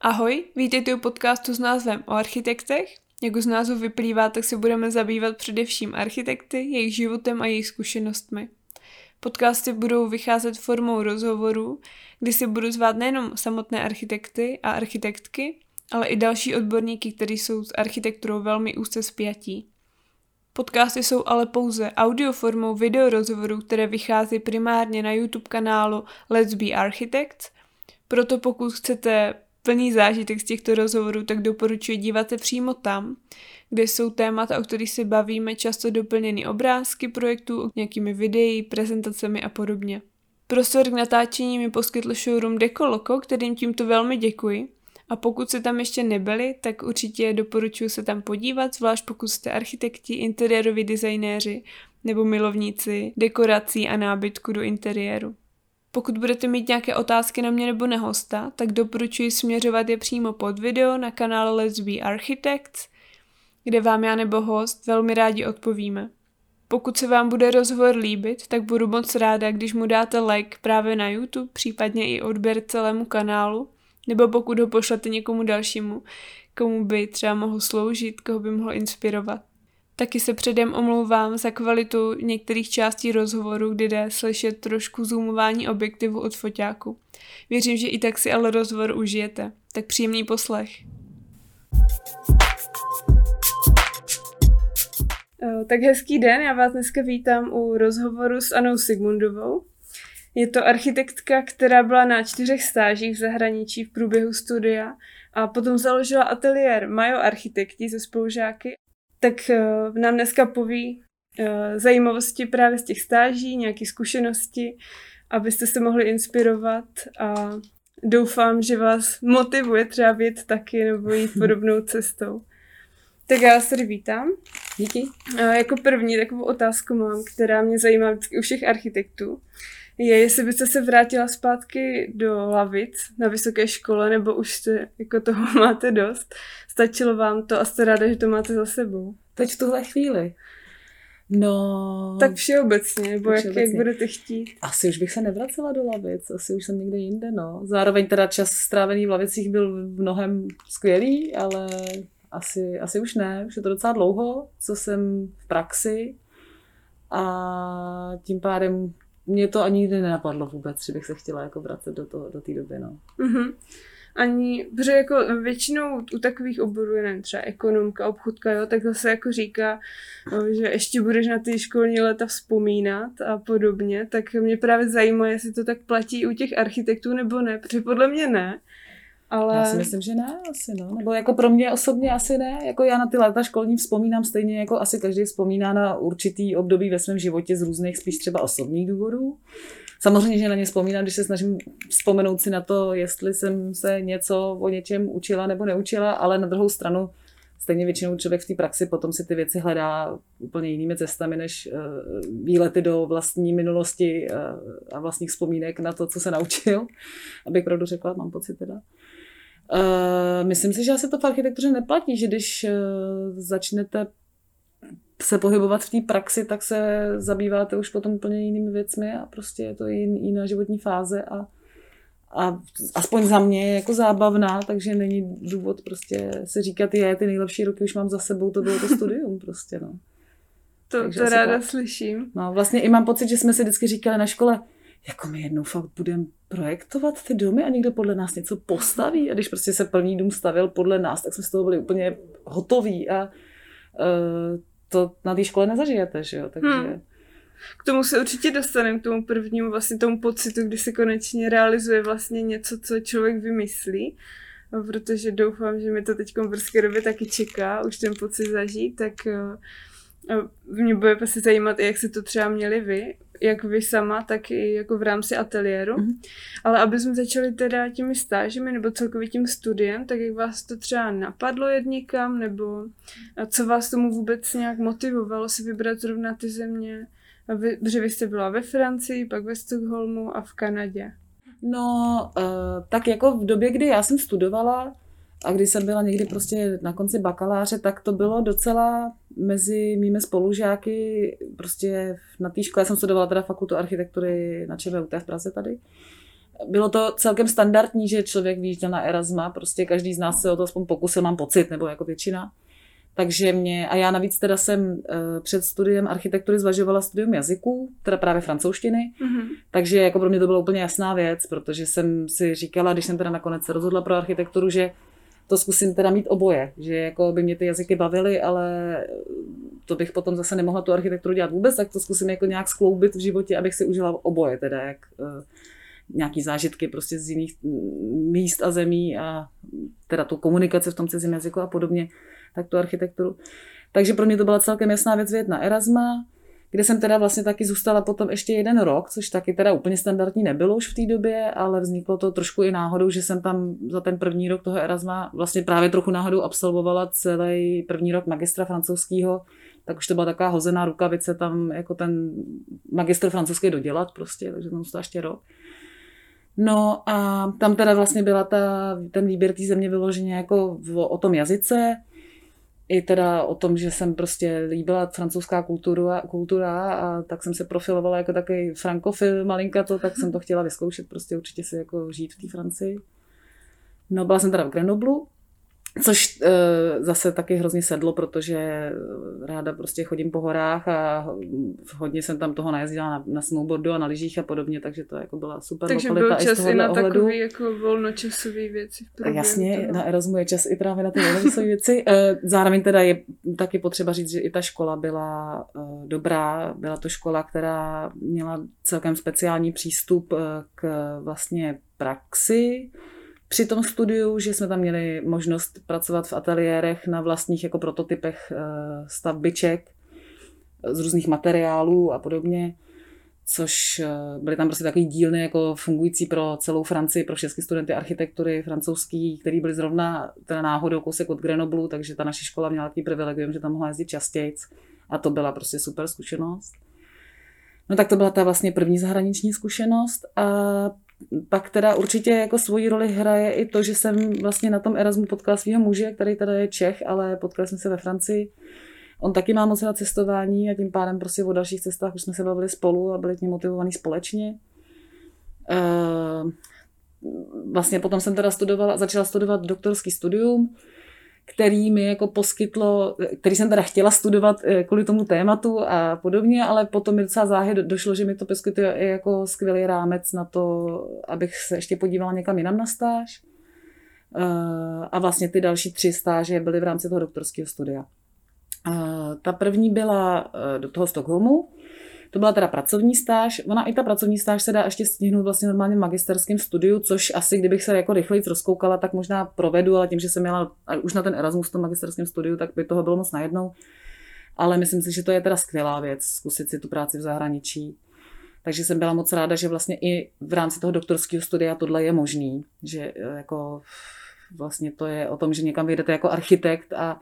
Ahoj, vítejte u podcastu s názvem o architektech. Jak už z názvu vyplývá, tak se budeme zabývat především architekty, jejich životem a jejich zkušenostmi. Podcasty budou vycházet formou rozhovorů, kdy si budu zvát nejenom samotné architekty a architektky, ale i další odborníky, kteří jsou s architekturou velmi úzce spjatí. Podcasty jsou ale pouze audioformou videorozhovorů, které vychází primárně na YouTube kanálu Let's Be Architects, proto pokud chcete plný zážitek z těchto rozhovorů, tak doporučuji dívat se přímo tam, kde jsou témata, o kterých se bavíme, často doplněny obrázky projektů, nějakými videí, prezentacemi a podobně. Prostor k natáčení mi poskytl showroom Dekoloko, kterým tímto velmi děkuji. A pokud se tam ještě nebyli, tak určitě doporučuji se tam podívat, zvlášť pokud jste architekti, interiéroví designéři nebo milovníci dekorací a nábytku do interiéru. Pokud budete mít nějaké otázky na mě nebo na hosta, tak doporučuji směřovat je přímo pod video na kanále Let's Be Architects, kde vám já nebo host velmi rádi odpovíme. Pokud se vám bude rozhovor líbit, tak budu moc ráda, když mu dáte like právě na YouTube, případně i odběr celému kanálu, nebo pokud ho pošlete někomu dalšímu, komu by třeba mohl sloužit, koho by mohl inspirovat. Taky se předem omlouvám za kvalitu některých částí rozhovoru, kdy jde slyšet trošku zoomování objektivu od foťáku. Věřím, že i tak si ale rozhovor užijete. Tak příjemný poslech. Eh, tak hezký den, já vás dneska vítám u rozhovoru s Anou Sigmundovou. Je to architektka, která byla na čtyřech stážích v zahraničí v průběhu studia a potom založila ateliér Majo Architekti ze spolužáky tak uh, nám dneska poví uh, zajímavosti právě z těch stáží, nějaké zkušenosti, abyste se mohli inspirovat a doufám, že vás motivuje třeba být taky nebo jít podobnou cestou. Tak já vás tady vítám. Díky. Uh, jako první takovou otázku mám, která mě zajímá vždycky u všech architektů je, jestli byste se vrátila zpátky do lavic na vysoké škole, nebo už jste, jako toho máte dost. Stačilo vám to a jste ráda, že to máte za sebou. Teď v tuhle chvíli. No... Tak všeobecně, nebo. Jak, jak budete chtít. Asi už bych se nevracela do lavic, asi už jsem někde jinde, no. Zároveň teda čas strávený v lavicích byl mnohem skvělý, ale asi, asi už ne, už je to docela dlouho, co jsem v praxi a tím pádem mě to ani nikdy nenapadlo vůbec, že bych se chtěla jako vracet do, toho, do té doby, no. Mm-hmm. Ani, protože jako většinou u takových oborů, nevím, třeba ekonomka, obchodka, jo, tak zase jako říká, no, že ještě budeš na ty školní léta vzpomínat a podobně, tak mě právě zajímá, jestli to tak platí u těch architektů nebo ne, protože podle mě ne. Ale... Já si myslím, že ne, asi no. Nebo jako pro mě osobně asi ne. Jako já na ty léta školní vzpomínám stejně jako asi každý vzpomíná na určitý období ve svém životě z různých spíš třeba osobních důvodů. Samozřejmě, že na ně vzpomínám, když se snažím vzpomenout si na to, jestli jsem se něco o něčem učila nebo neučila, ale na druhou stranu stejně většinou člověk v té praxi potom si ty věci hledá úplně jinými cestami, než uh, výlety do vlastní minulosti uh, a vlastních vzpomínek na to, co se naučil, abych pravdu řekla, mám pocit teda. Uh, myslím si, že asi to v architektuře neplatí, že když uh, začnete se pohybovat v té praxi, tak se zabýváte už potom úplně jinými věcmi a prostě je to jiná životní fáze a, a aspoň za mě je jako zábavná, takže není důvod prostě se říkat, je, ty nejlepší roky už mám za sebou, to bylo to studium prostě, no. To, takže to ráda tak. slyším. No vlastně i mám pocit, že jsme si vždycky říkali na škole, jako my jednou fakt budeme projektovat ty domy a někdo podle nás něco postaví. A když prostě se první dům stavil podle nás, tak jsme z toho byli úplně hotoví a uh, to na té škole nezažijete, že jo? Takže... Hmm. K tomu se určitě dostaneme, k tomu prvnímu vlastně tomu pocitu, kdy se konečně realizuje vlastně něco, co člověk vymyslí. Protože doufám, že mi to teď v brzké době taky čeká, už ten pocit zažít, tak uh, mě bude prostě zajímat, jak si to třeba měli vy jak vy sama, tak i jako v rámci ateliéru. Mm-hmm. Ale aby jsme začali teda těmi stážemi nebo celkově tím studiem, tak jak vás to třeba napadlo jet někam, nebo co vás tomu vůbec nějak motivovalo si vybrat zrovna ty země? Vy, protože vy jste byla ve Francii, pak ve Stockholmu a v Kanadě. No, uh, tak jako v době, kdy já jsem studovala, a když jsem byla někdy prostě na konci bakaláře, tak to bylo docela mezi mými spolužáky, prostě na té škole jsem studovala teda fakultu architektury na ČVUT v Praze tady, bylo to celkem standardní, že člověk výjížděl na Erasma, prostě každý z nás se o to aspoň pokusil, mám pocit, nebo jako většina. Takže mě, a já navíc teda jsem uh, před studiem architektury zvažovala studium jazyků, teda právě francouzštiny, mm-hmm. takže jako pro mě to byla úplně jasná věc, protože jsem si říkala, když jsem teda nakonec se rozhodla pro architekturu, že to zkusím teda mít oboje, že jako by mě ty jazyky bavily, ale to bych potom zase nemohla tu architekturu dělat vůbec, tak to zkusím jako nějak skloubit v životě, abych si užila oboje, teda jak uh, nějaký zážitky prostě z jiných míst a zemí a teda tu komunikaci v tom cizím jazyku a podobně tak tu architekturu. Takže pro mě to byla celkem jasná věc vědět na Erasma, kde jsem teda vlastně taky zůstala potom ještě jeden rok, což taky teda úplně standardní nebylo už v té době, ale vzniklo to trošku i náhodou, že jsem tam za ten první rok toho Erasma vlastně právě trochu náhodou absolvovala celý první rok magistra francouzského, tak už to byla taková hozená rukavice tam jako ten magistr francouzský dodělat prostě, takže tam zůstala ještě rok. No a tam teda vlastně byla ta, ten výběr té země vyloženě jako v, o tom jazyce, i teda o tom, že jsem prostě líbila francouzská kultura, kultura a tak jsem se profilovala jako takový frankofil malinka to, tak jsem to chtěla vyzkoušet, prostě určitě si jako žít v té Francii. No byla jsem teda v Grenoblu, Což e, zase taky hrozně sedlo, protože ráda prostě chodím po horách a hodně jsem tam toho najezdila na, na snowboardu a na lyžích a podobně, takže to jako byla super Takže byl čas i, i na ohledu. takový jako volnočasový věci. V Jasně, toho. na Erasmu je čas i právě na ty volnočasové věci. E, zároveň teda je taky potřeba říct, že i ta škola byla e, dobrá. Byla to škola, která měla celkem speciální přístup k vlastně praxi, při tom studiu, že jsme tam měli možnost pracovat v ateliérech na vlastních jako prototypech eh, stavbiček z různých materiálů a podobně, což eh, byly tam prostě takový dílny jako fungující pro celou Francii, pro všechny studenty architektury francouzský, který byli zrovna teda náhodou kousek od Grenoblu, takže ta naše škola měla takový privilegium, že tam mohla jezdit častěji a to byla prostě super zkušenost. No tak to byla ta vlastně první zahraniční zkušenost a pak teda určitě jako svoji roli hraje i to, že jsem vlastně na tom Erasmu potkala svého muže, který teda je Čech, ale potkali jsme se ve Francii. On taky má moc na cestování a tím pádem prostě o dalších cestách už jsme se bavili spolu a byli tím motivovaní společně. Uh, vlastně potom jsem teda studovala, začala studovat doktorský studium, který mi jako poskytlo, který jsem teda chtěla studovat eh, kvůli tomu tématu a podobně, ale potom mi docela záhy došlo, že mi to poskytuje jako skvělý rámec na to, abych se ještě podívala někam jinam na stáž. Eh, a vlastně ty další tři stáže byly v rámci toho doktorského studia. Eh, ta první byla do toho Stockholmu, to byla teda pracovní stáž. Ona i ta pracovní stáž se dá ještě stihnout vlastně normálně v magisterském studiu, což asi kdybych se jako rychleji rozkoukala, tak možná provedu, ale tím, že jsem měla už na ten Erasmus v tom magisterském studiu, tak by toho bylo moc najednou. Ale myslím si, že to je teda skvělá věc, zkusit si tu práci v zahraničí. Takže jsem byla moc ráda, že vlastně i v rámci toho doktorského studia tohle je možný, že eh, jako vlastně to je o tom, že někam vyjdete jako architekt a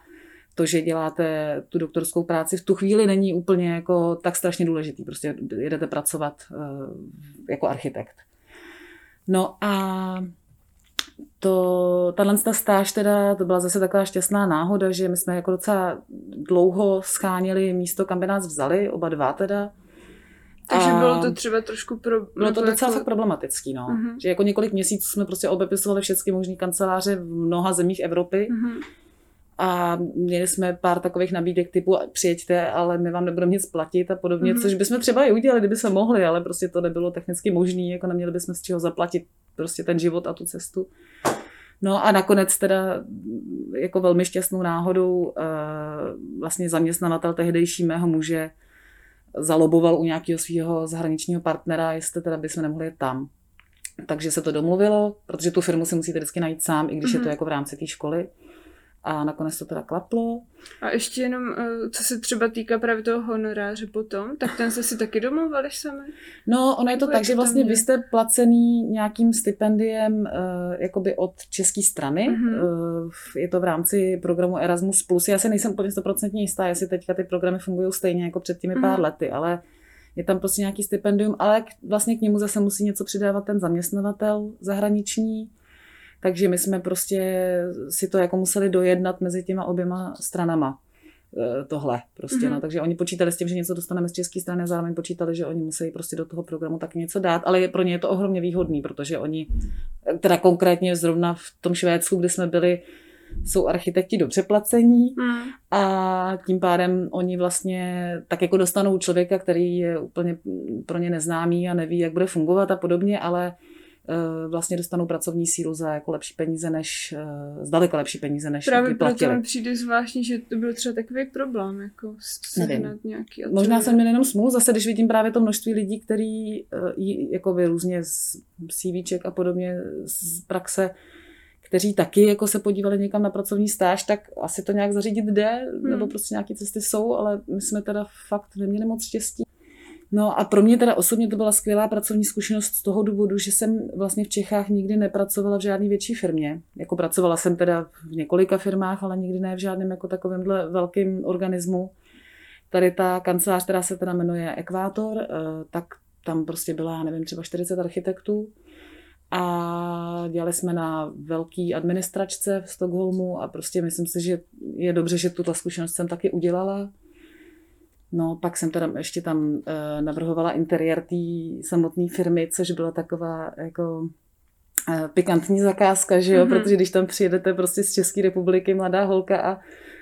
to, že děláte tu doktorskou práci v tu chvíli není úplně jako tak strašně důležitý. Prostě jedete pracovat uh, jako architekt. No a to, tahle ta stáž teda, to byla zase taková šťastná náhoda, že my jsme jako docela dlouho scháněli místo, kam by nás vzali, oba dva teda. Takže a bylo to třeba trošku pro... Bylo to docela jako... problematický, no. Uh-huh. Že jako několik měsíců jsme prostě obepisovali všechny možné kanceláře v mnoha zemích Evropy. Uh-huh a měli jsme pár takových nabídek typu přijeďte, ale my vám nebudeme nic platit a podobně, mm-hmm. což bychom třeba i udělali, kdyby jsme mohli, ale prostě to nebylo technicky možné, jako neměli bychom z čeho zaplatit prostě ten život a tu cestu. No a nakonec teda jako velmi šťastnou náhodou eh, vlastně zaměstnavatel tehdejší mého muže zaloboval u nějakého svého zahraničního partnera, jestli teda bychom nemohli jet tam. Takže se to domluvilo, protože tu firmu si musíte vždycky najít sám, i když mm-hmm. je to mhm. jako v rámci té školy a nakonec to teda klaplo. A ještě jenom, eh, co se třeba týká právě toho honoráře potom, tak ten jste si taky domluvali sami? No, ono je to tak, že vlastně vy jste placený nějakým stipendiem uh, jakoby od české strany. Mm-hmm. Je to v rámci programu Erasmus+. Já si nejsem úplně stoprocentně jistá, jestli teďka ty programy fungují stejně jako před těmi pár mm-hmm. lety, ale je tam prostě nějaký stipendium, ale vlastně k němu zase musí něco přidávat ten zaměstnavatel zahraniční. Takže my jsme prostě si to jako museli dojednat mezi těma oběma stranama. tohle prostě, mm-hmm. no, takže oni počítali s tím, že něco dostaneme z české strany a zároveň počítali, že oni musí prostě do toho programu taky něco dát, ale pro ně je to ohromně výhodný, protože oni, teda konkrétně zrovna v tom Švédsku, kde jsme byli, jsou architekti dobře placení mm. a tím pádem oni vlastně tak jako dostanou člověka, který je úplně pro ně neznámý a neví, jak bude fungovat a podobně, ale Eh, vlastně dostanou pracovní sílu za jako lepší peníze, než eh, zdaleka lepší peníze, než Právě proto mi přijde zvláštní, že to byl třeba takový problém, jako Nevím. nějaký Možná jsem měl jenom smůl, zase když vidím právě to množství lidí, který eh, jako by různě z CVček a podobně z praxe, kteří taky jako se podívali někam na pracovní stáž, tak asi to nějak zařídit jde, hmm. nebo prostě nějaké cesty jsou, ale my jsme teda fakt neměli moc štěstí. No a pro mě teda osobně to byla skvělá pracovní zkušenost z toho důvodu, že jsem vlastně v Čechách nikdy nepracovala v žádné větší firmě. Jako pracovala jsem teda v několika firmách, ale nikdy ne v žádném jako takovémhle velkým organismu. Tady ta kancelář, která se teda jmenuje Ekvátor, eh, tak tam prostě byla, nevím, třeba 40 architektů a dělali jsme na velký administračce v Stockholmu a prostě myslím si, že je dobře, že tuto zkušenost jsem taky udělala. No, pak jsem teda ještě tam uh, navrhovala interiér té samotné firmy, což byla taková jako uh, pikantní zakázka, že jo, mm-hmm. protože když tam přijedete prostě z České republiky, mladá holka a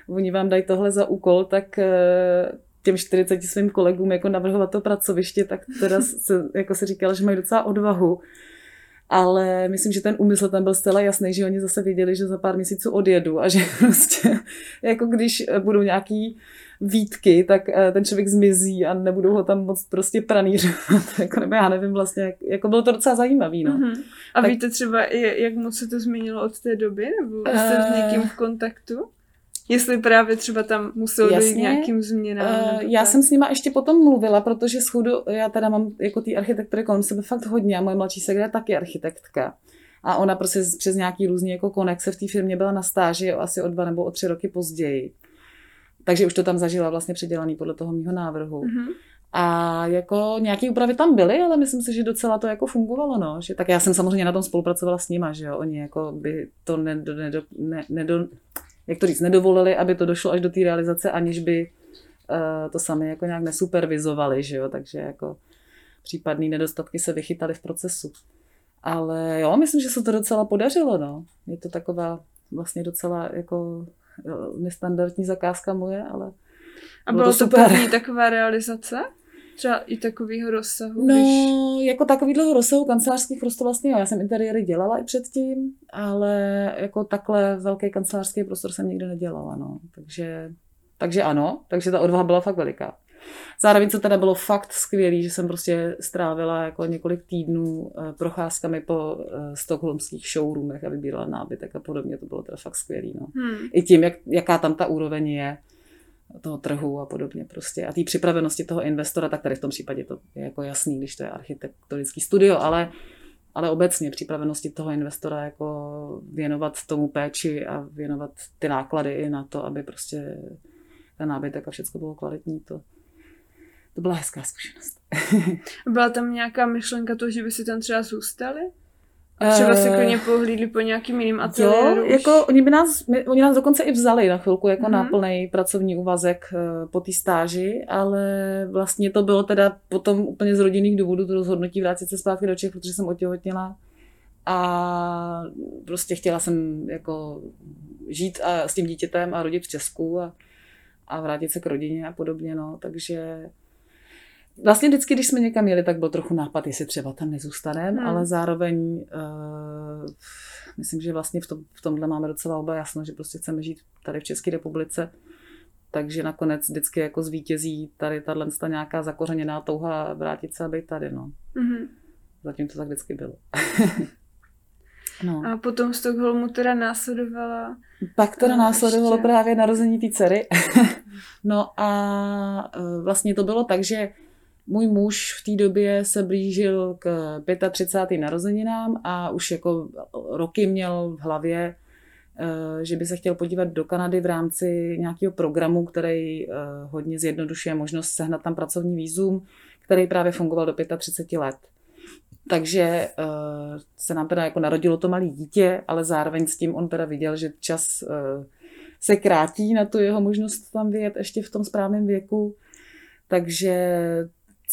oni vám dají tohle za úkol, tak uh, těm 40 svým kolegům jako navrhovat to pracoviště, tak teda se, jako se říkala, že mají docela odvahu. Ale myslím, že ten úmysl tam byl zcela jasný, že oni zase věděli, že za pár měsíců odjedu a že prostě, jako když budou nějaký výtky, tak eh, ten člověk zmizí a nebudou ho tam moc prostě pranířovat. jako, nebo já nevím vlastně, jak, jako bylo to docela zajímavý. No. Mm-hmm. A tak, víte třeba, jak moc se to změnilo od té doby? Nebo jste uh, s někým v kontaktu? Jestli právě třeba tam muselo jasně, dojít nějakým změnám. Uh, já tak. jsem s nima ještě potom mluvila, protože schodu, já teda mám jako ty architektury kolem sebe fakt hodně a moje mladší segra je taky architektka. A ona prostě přes nějaký různý jako konexe v té firmě byla na stáži asi o dva nebo o tři roky později. Takže už to tam zažila vlastně předělaný podle toho mýho návrhu. Mm-hmm. A jako nějaké úpravy tam byly, ale myslím si, že docela to jako fungovalo, no. Že, tak já jsem samozřejmě na tom spolupracovala s nima, že jo. Oni jako by to nedo, nedo, ne, nedo, jak to říct, nedovolili, aby to došlo až do té realizace, aniž by uh, to sami jako nějak nesupervizovali, že jo. Takže jako případné nedostatky se vychytaly v procesu. Ale jo, myslím, že se to docela podařilo, no. Je to taková vlastně docela jako nestandardní zakázka moje, ale A bylo, bylo to super. první taková realizace? Třeba i takového rozsahu? No, když... jako takovýhle rozsahu kancelářských prostor vlastně, já jsem interiéry dělala i předtím, ale jako takhle velký kancelářský prostor jsem nikdy nedělala, no. Takže, takže ano, takže ta odvaha byla fakt veliká. Zároveň co teda bylo fakt skvělý, že jsem prostě strávila jako několik týdnů eh, procházkami po eh, stokholmských showroomech a vybírala nábytek a podobně. To bylo teda fakt skvělý. No. Hmm. I tím, jak, jaká tam ta úroveň je toho trhu a podobně prostě. A té připravenosti toho investora, tak tady v tom případě to je jako jasný, když to je architektonický studio, ale ale obecně připravenosti toho investora jako věnovat tomu péči a věnovat ty náklady i na to, aby prostě ten nábytek a všechno bylo kvalitní, to, to byla hezká zkušenost. byla tam nějaká myšlenka toho, že by si tam třeba zůstali? A třeba si klidně pohlídli po nějakým jiným ateliéru? Jo, jako oni by nás, my, oni nás dokonce i vzali na chvilku jako mm-hmm. na plný pracovní úvazek uh, po té stáži, ale vlastně to bylo teda potom úplně z rodinných důvodů to rozhodnutí vrátit se zpátky do Čech, protože jsem otěhotněla a prostě chtěla jsem jako žít a, s tím dítětem a rodit v Česku a, a vrátit se k rodině a podobně, no, takže Vlastně vždycky, když jsme někam jeli, tak byl trochu nápad, jestli třeba tam nezůstaneme, hmm. ale zároveň uh, myslím, že vlastně v, tom, v tomhle máme docela oba jasno, že prostě chceme žít tady v České republice, takže nakonec vždycky jako zvítězí tady tahle nějaká zakořeněná touha vrátit se a být tady, no. hmm Zatím to tak vždycky bylo. no. A potom v Stockholmu teda následovala... Pak teda následovalo ještě... právě narození té dcery. no a eh, vlastně to bylo tak, že můj muž v té době se blížil k 35. narozeninám a už jako roky měl v hlavě, eh, že by se chtěl podívat do Kanady v rámci nějakého programu, který eh, hodně zjednodušuje možnost sehnat tam pracovní výzum, který právě fungoval do 35 let. Takže eh, se nám teda jako narodilo to malé dítě, ale zároveň s tím on teda viděl, že čas se krátí na tu jeho možnost tam vyjet ještě v tom správném věku. Takže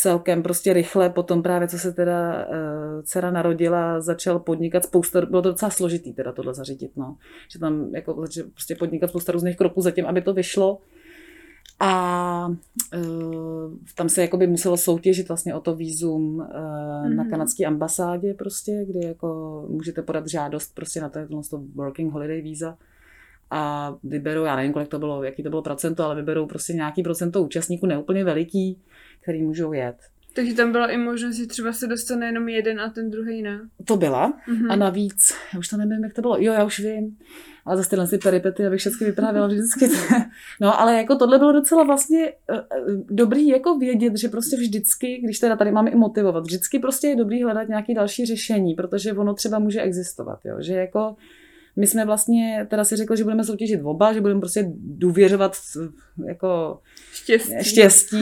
celkem prostě rychle potom právě, co se teda uh, dcera narodila, začal podnikat spousta, bylo to docela složitý teda tohle zařídit, no. Že tam jako začal prostě podnikat spousta různých kroků zatím, aby to vyšlo. A uh, tam se jakoby muselo soutěžit vlastně o to výzum uh, mm-hmm. na kanadské ambasádě prostě, kde jako můžete podat žádost prostě na to, to working holiday víza a vyberou, já nevím, kolik to bylo, jaký to bylo procento, ale vyberou prostě nějaký procento účastníků, neúplně veliký, který můžou jet. Takže tam byla i možnost, že třeba se dostane jenom jeden a ten druhý ne. To byla. Mm-hmm. A navíc, já už to nevím, jak to bylo. Jo, já už vím. Ale zase tyhle peripety, abych všechny vyprávěla vždycky. no, ale jako tohle bylo docela vlastně uh, dobrý jako vědět, že prostě vždycky, když teda tady máme i motivovat, vždycky prostě je dobrý hledat nějaké další řešení, protože ono třeba může existovat, jo. Že jako my jsme vlastně teda si řekli, že budeme soutěžit oba, že budeme prostě důvěřovat jako štěstí. štěstí.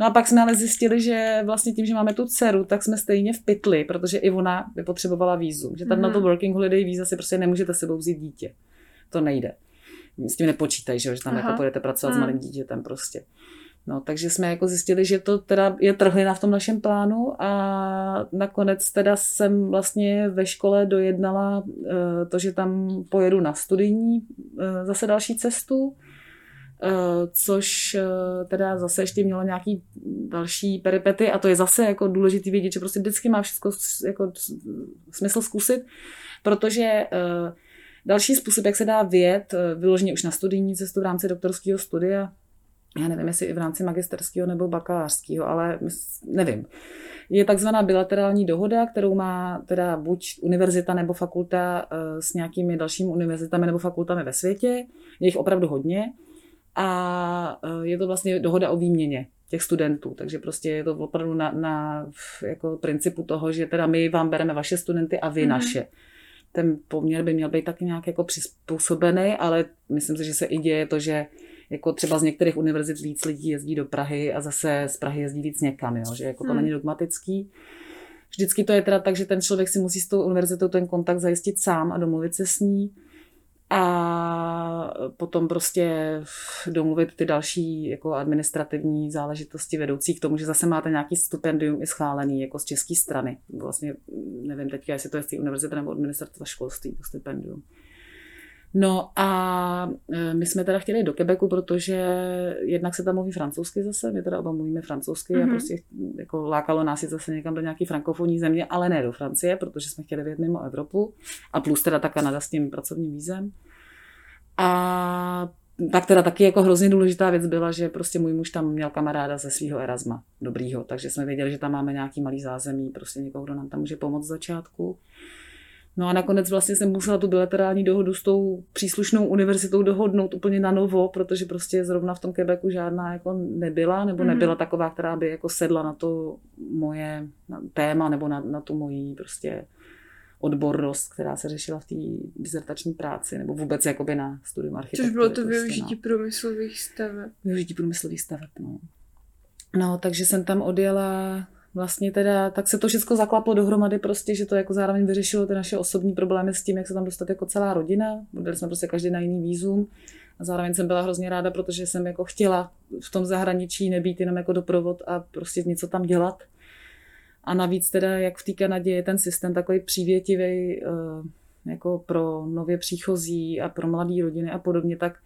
No a pak jsme ale zjistili, že vlastně tím, že máme tu dceru, tak jsme stejně v pytli, protože i ona by potřebovala vízum. Že tam mm. na to mhm. working holiday víza si prostě nemůžete sebou vzít dítě. To nejde. S tím nepočítají, že, že tam jako budete pracovat mm. s mhm. malým dítětem prostě. No, takže jsme jako zjistili, že to teda je trhlina v tom našem plánu a nakonec teda jsem vlastně ve škole dojednala uh, to, že tam pojedu na studijní uh, zase další cestu, uh, což teda zase ještě mělo nějaký další peripety a to je zase jako důležitý vědět, že prostě vždycky má všechno jako smysl zkusit, protože další způsob, jak se dá vědět, vyloženě už na studijní cestu v rámci doktorského studia, já nevím, jestli i v rámci magisterského nebo bakalářského, ale nevím. Je takzvaná bilaterální dohoda, kterou má teda buď univerzita nebo fakulta eh, s nějakými dalšími univerzitami nebo fakultami ve světě. Je jich opravdu hodně. A eh, je to vlastně dohoda o výměně těch studentů. Takže prostě je to opravdu na, na jako principu toho, že teda my vám bereme vaše studenty a vy mm-hmm. naše. Ten poměr by měl být taky nějak jako přizpůsobený, ale myslím si, že se i děje to, že jako třeba z některých univerzit víc lidí jezdí do Prahy a zase z Prahy jezdí víc někam, jo? že jako to hmm. není dogmatický. Vždycky to je teda tak, že ten člověk si musí s tou univerzitou ten kontakt zajistit sám a domluvit se s ní a potom prostě domluvit ty další jako administrativní záležitosti vedoucí k tomu, že zase máte nějaký stipendium i schválený jako z české strany. Vlastně nevím teďka, jestli to je z té univerzity nebo administrativa školství, to stipendium. No a e, my jsme teda chtěli do Quebecu, protože jednak se tam mluví francouzsky zase, my teda oba mluvíme francouzsky mm-hmm. a mhm. prostě jako lákalo nás jít zase někam do nějaký frankofonní země, ale ne do Francie, protože jsme chtěli vyjet mimo Evropu a plus teda ta Kanada s tím pracovním vízem. A tak teda taky jako hrozně důležitá věc byla, že prostě můj muž tam měl kamaráda ze svého Erasma, dobrýho, takže jsme věděli, že tam máme nějaký malý zázemí, prostě někoho, kdo nám tam může pomoct z začátku. No a nakonec vlastně jsem musela tu bilaterální dohodu s tou příslušnou univerzitou dohodnout úplně na novo, protože prostě zrovna v tom Quebecu žádná jako nebyla, nebo mm-hmm. nebyla taková, která by jako sedla na to moje téma nebo na, na tu moji prostě odbornost, která se řešila v té dizertační práci, nebo vůbec jakoby na studium architektury. Což bylo to prostě, využití no. průmyslových staveb. Využití průmyslových staveb, no. No, takže jsem tam odjela vlastně teda, tak se to všechno zaklaplo dohromady prostě, že to jako zároveň vyřešilo ty naše osobní problémy s tím, jak se tam dostat jako celá rodina. Byli jsme prostě každý na jiný výzum. A zároveň jsem byla hrozně ráda, protože jsem jako chtěla v tom zahraničí nebýt jenom jako doprovod a prostě něco tam dělat. A navíc teda, jak v té Kanadě je ten systém takový přívětivý eh, jako pro nově příchozí a pro mladé rodiny a podobně, tak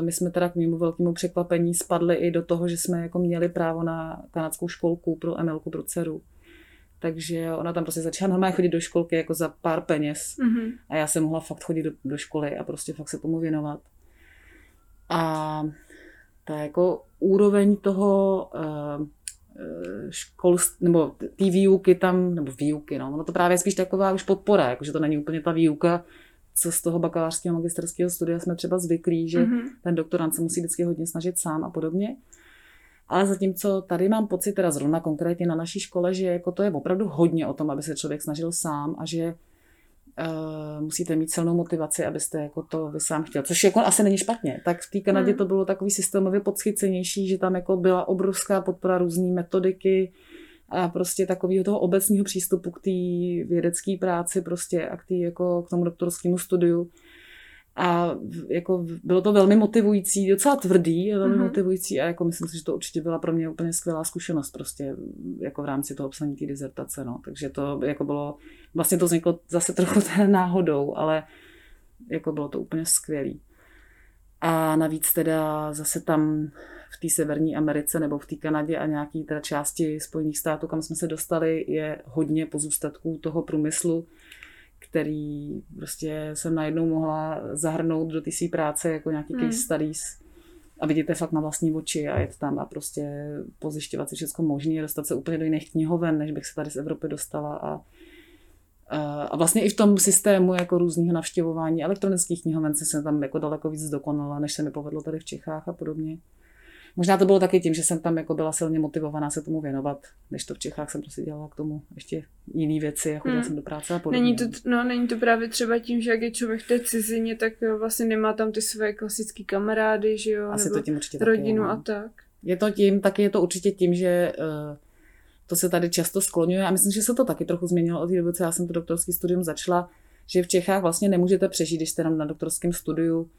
my jsme teda k mému velkému překvapení spadli i do toho, že jsme jako měli právo na kanadskou školku pro Emilku, pro dceru. Takže ona tam prostě začala normálně chodit do školky jako za pár peněz. Mm-hmm. A já jsem mohla fakt chodit do, do školy a prostě fakt se tomu věnovat. A ta jako úroveň toho uh, školství, nebo té výuky tam, nebo výuky, no, ono to právě spíš taková už podpora, jakože to není úplně ta výuka, co z toho bakalářského magisterského studia jsme třeba zvyklí, že mm-hmm. ten doktorant se musí vždycky hodně snažit sám a podobně. Ale zatímco tady mám pocit, teda zrovna konkrétně na naší škole, že jako to je opravdu hodně o tom, aby se člověk snažil sám a že uh, musíte mít silnou motivaci, abyste jako to vy sám chtěl. Což jako asi není špatně. Tak v té Kanadě mm. to bylo takový systémově podchycenější, že tam jako byla obrovská podpora různé metodiky, a prostě takového toho obecního přístupu k té vědecké práci prostě a k, tý, jako k tomu doktorskému studiu. a jako bylo to velmi motivující, docela tvrdý, velmi mm-hmm. motivující a jako myslím si, že to určitě byla pro mě úplně skvělá zkušenost prostě jako v rámci toho psaní té dizertace, no. Takže to jako bylo, vlastně to vzniklo zase trochu náhodou, ale jako bylo to úplně skvělý. A navíc teda zase tam v té Severní Americe nebo v té Kanadě a nějaký teda části Spojených států, kam jsme se dostali, je hodně pozůstatků toho průmyslu, který prostě jsem najednou mohla zahrnout do té své práce jako nějaký hmm. case studies a vidíte fakt na vlastní oči a jet tam a prostě pozjišťovat si všechno možné a dostat se úplně do jiných knihoven, než bych se tady z Evropy dostala a a vlastně i v tom systému jako různého navštěvování elektronických knihoven jsem tam jako daleko víc dokonala, než se mi povedlo tady v Čechách a podobně. Možná to bylo taky tím, že jsem tam jako byla silně motivovaná se tomu věnovat, než to v Čechách jsem prostě dělala k tomu ještě jiné věci, jako hmm. jsem do práce a podobně. Není to, no, není to právě třeba tím, že jak je člověk v té cizině, tak vlastně nemá tam ty své klasické kamarády, že jo, Asi nebo to tím určitě rodinu taky, a tak. Je to tím, taky je to určitě tím, že uh, to se tady často skloňuje a myslím, že se to taky trochu změnilo od té doby, co já jsem to doktorský studium začala, že v Čechách vlastně nemůžete přežít, když jste na doktorském studiu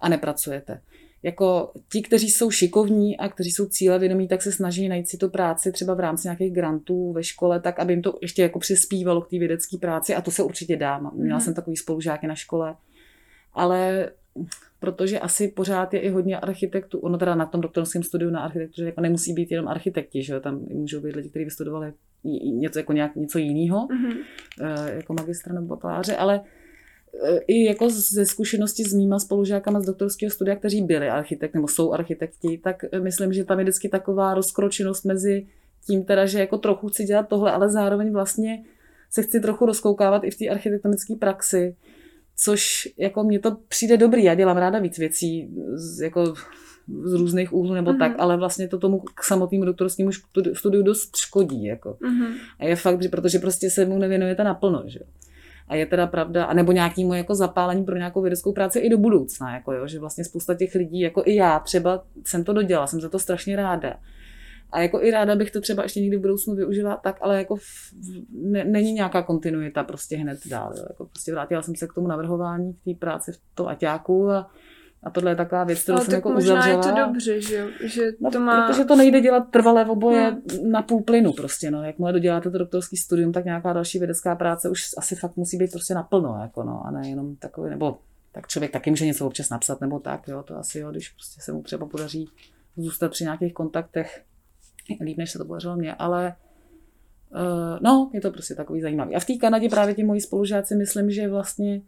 a nepracujete jako ti, kteří jsou šikovní a kteří jsou cílevědomí, tak se snaží najít si tu práci třeba v rámci nějakých grantů ve škole, tak aby jim to ještě jako přispívalo k té vědecké práci a to se určitě dá. Měla mm-hmm. jsem takový spolužáky na škole, ale protože asi pořád je i hodně architektů, ono teda na tom doktorském studiu na architektuře jako nemusí být jenom architekti, že tam můžou být lidi, kteří vystudovali něco, jako nějak, něco jiného, mm-hmm. jako magistra nebo bakaláře, ale i jako ze zkušenosti s mýma spolužákama z doktorského studia, kteří byli architekt nebo jsou architekti, tak myslím, že tam je vždycky taková rozkročenost mezi tím teda, že jako trochu chci dělat tohle, ale zároveň vlastně se chci trochu rozkoukávat i v té architektonické praxi, což jako mně to přijde dobrý, já dělám ráda víc věcí z, jako z různých úhlů nebo mm-hmm. tak, ale vlastně to tomu k samotnému doktorskému studiu dost škodí. Jako. Mm-hmm. A je fakt, že protože prostě se mu nevěnujete naplno. Že? A je teda pravda, anebo nějakému jako zapálení pro nějakou vědeckou práci i do budoucna, jako jo, že vlastně spousta těch lidí, jako i já třeba jsem to dodělala, jsem za to strašně ráda. A jako i ráda bych to třeba ještě někdy v budoucnu využila tak, ale jako v, ne, není nějaká kontinuita prostě hned dál. Jo. Jako prostě vrátila jsem se k tomu navrhování, k té práci v tom aťáku a a tohle je taková věc, kterou Ale jsem jako možná uzavřela. je to dobře, že, že no, to má... Protože to nejde dělat trvalé v oboje no. na půl plynu prostě, no. Jakmile doděláte to doktorský studium, tak nějaká další vědecká práce už asi fakt musí být prostě naplno, jako no, a ne jenom takový, nebo tak člověk taky může něco občas napsat, nebo tak, jo, to asi jo, když prostě se mu třeba podaří zůstat při nějakých kontaktech, líp, než se to podařilo mně, ale uh, no, je to prostě takový zajímavý. A v té Kanadě právě ti moji spolužáci myslím, že vlastně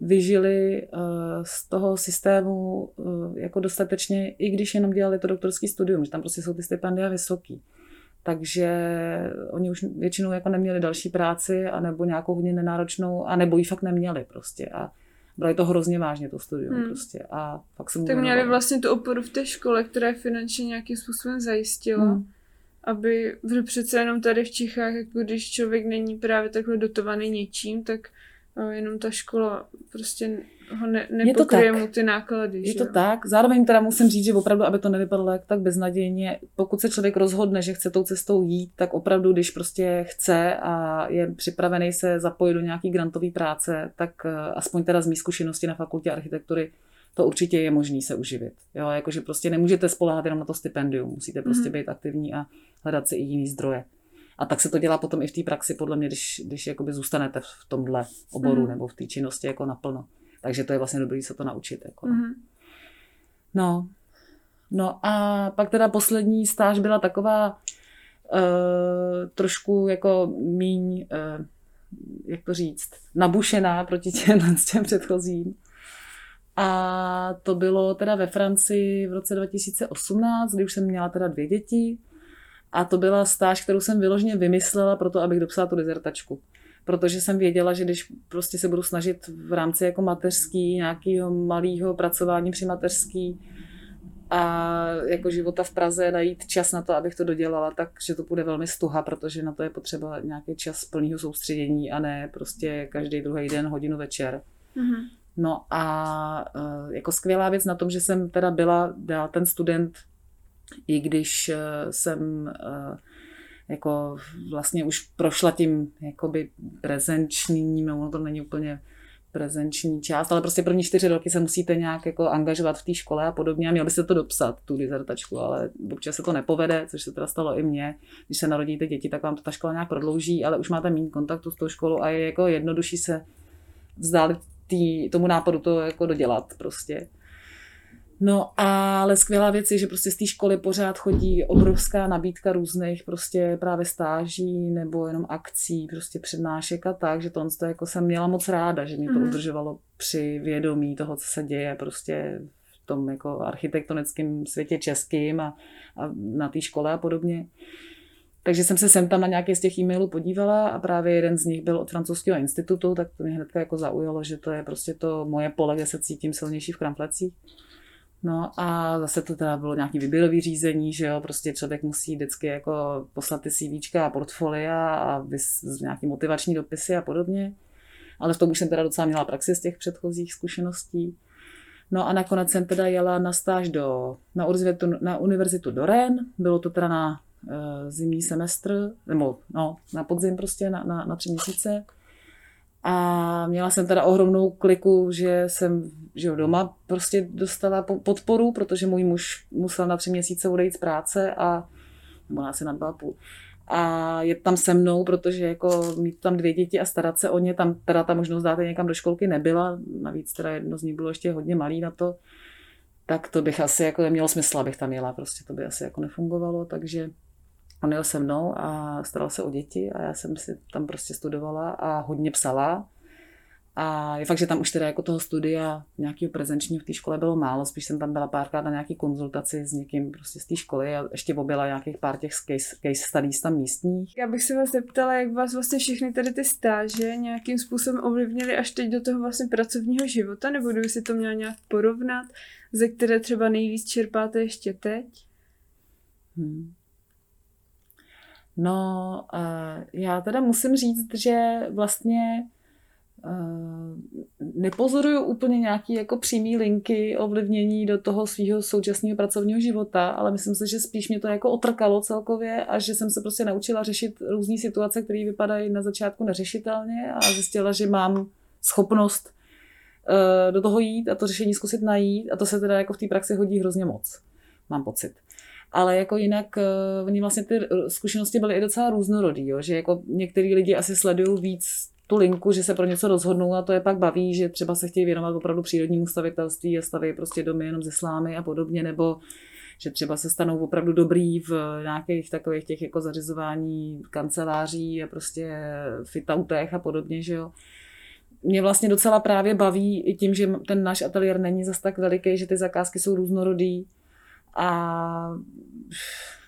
vyžili uh, z toho systému uh, jako dostatečně, i když jenom dělali to doktorský studium, že tam prostě jsou ty stipendia vysoký. Takže oni už většinou jako neměli další práci, anebo nějakou hodně nenáročnou, anebo ji fakt neměli prostě. A brali to hrozně vážně, to studium hmm. prostě. A fakt jsem Tak měli vlastně tu oporu v té škole, která finančně nějakým způsobem zajistila. Hmm aby přece jenom tady v Čechách, jako když člověk není právě takhle dotovaný něčím, tak jenom ta škola prostě ho ne, nepokryje mu ty náklady. Je že? to tak. Zároveň teda musím říct, že opravdu, aby to nevypadalo jak tak beznadějně, pokud se člověk rozhodne, že chce tou cestou jít, tak opravdu, když prostě chce a je připravený se zapojit do nějaký grantové práce, tak eh, aspoň teda z mý zkušenosti na fakultě architektury to určitě je možný se uživit. Jo, jakože prostě nemůžete spolehat jenom na to stipendium, musíte prostě mm. být aktivní a hledat si i jiný zdroje. A tak se to dělá potom i v té praxi, podle mě, když, když jakoby zůstanete v tomhle oboru mm. nebo v té činnosti jako naplno. Takže to je vlastně dobré se to naučit. Jako, no. Mm. no. No a pak teda poslední stáž byla taková uh, trošku jako míň, uh, jak to říct, nabušená proti těm, těm předchozím. A to bylo teda ve Francii v roce 2018, kdy už jsem měla teda dvě děti. A to byla stáž, kterou jsem vyloženě vymyslela pro to, abych dopsala tu dizertačku. Protože jsem věděla, že když prostě se budu snažit v rámci jako mateřský, nějakého malého pracování při mateřský a jako života v Praze najít čas na to, abych to dodělala, takže to bude velmi stuha, protože na to je potřeba nějaký čas plného soustředění a ne prostě každý druhý den hodinu večer. Mm-hmm. No a e, jako skvělá věc na tom, že jsem teda byla, byla ten student i když eh, jsem eh, jako vlastně už prošla tím jakoby prezenčním, no to není úplně prezenční část, ale prostě první čtyři roky se musíte nějak jako angažovat v té škole a podobně a měl byste to dopsat, tu dizertačku, ale občas se to nepovede, což se teda stalo i mně. Když se narodíte děti, tak vám to ta škola nějak prodlouží, ale už máte méně kontaktu s tou školou a je jako jednodušší se vzdálit tý, tomu nápadu to jako dodělat prostě. No ale skvělá věc je, že prostě z té školy pořád chodí obrovská nabídka různých prostě právě stáží nebo jenom akcí, prostě přednášek a tak, že to, to jako jsem měla moc ráda, že mě to mm. udržovalo při vědomí toho, co se děje prostě v tom jako architektonickém světě českým a, a na té škole a podobně. Takže jsem se sem tam na nějaké z těch e-mailů podívala a právě jeden z nich byl od francouzského institutu, tak to mě hnedka jako zaujalo, že to je prostě to moje pole, kde se cítím silnější v kramflecích. No a zase to teda bylo nějaký výběrový řízení, že jo, prostě člověk musí vždycky jako poslat ty CV a portfolia a vys, nějaký motivační dopisy a podobně. Ale v tom už jsem teda docela měla praxi z těch předchozích zkušeností. No a nakonec jsem teda jela na stáž do, na, univerzitu, na univerzitu do Rennes. Bylo to teda na uh, zimní semestr, nebo no, na podzim prostě, na, na, na tři měsíce. A měla jsem teda ohromnou kliku, že jsem že doma prostě dostala podporu, protože můj muž musel na tři měsíce odejít z práce a nebo asi na dva půl. A je tam se mnou, protože jako mít tam dvě děti a starat se o ně, tam teda ta možnost dát někam do školky nebyla, navíc teda jedno z nich bylo ještě hodně malý na to, tak to bych asi jako nemělo smysl, abych tam jela, prostě to by asi jako nefungovalo, takže On jel se mnou a staral se o děti a já jsem si tam prostě studovala a hodně psala. A je fakt, že tam už teda jako toho studia nějakého prezenčního v té škole bylo málo, spíš jsem tam byla párkrát na nějaký konzultaci s někým prostě z té školy a ještě objela nějakých pár těch case, case studies tam místních. Já bych se vás zeptala, jak vás vlastně všechny tady ty stáže nějakým způsobem ovlivnily až teď do toho vlastně pracovního života, nebo kdyby si to měla nějak porovnat, ze které třeba nejvíc čerpáte ještě teď? Hmm. No, já teda musím říct, že vlastně nepozoruju úplně nějaký jako přímý linky ovlivnění do toho svého současného pracovního života, ale myslím si, že spíš mě to jako otrkalo celkově a že jsem se prostě naučila řešit různé situace, které vypadají na začátku neřešitelně a zjistila, že mám schopnost do toho jít a to řešení zkusit najít a to se teda jako v té praxi hodí hrozně moc, mám pocit ale jako jinak uh, oni vlastně ty zkušenosti byly i docela různorodý, jo? že jako některý lidi asi sledují víc tu linku, že se pro něco rozhodnou a to je pak baví, že třeba se chtějí věnovat opravdu přírodnímu stavitelství a staví prostě domy jenom ze slámy a podobně, nebo že třeba se stanou opravdu dobrý v nějakých takových těch jako zařizování kanceláří a prostě fitautech a podobně, že jo. Mě vlastně docela právě baví i tím, že ten náš ateliér není zas tak veliký, že ty zakázky jsou různorodý, a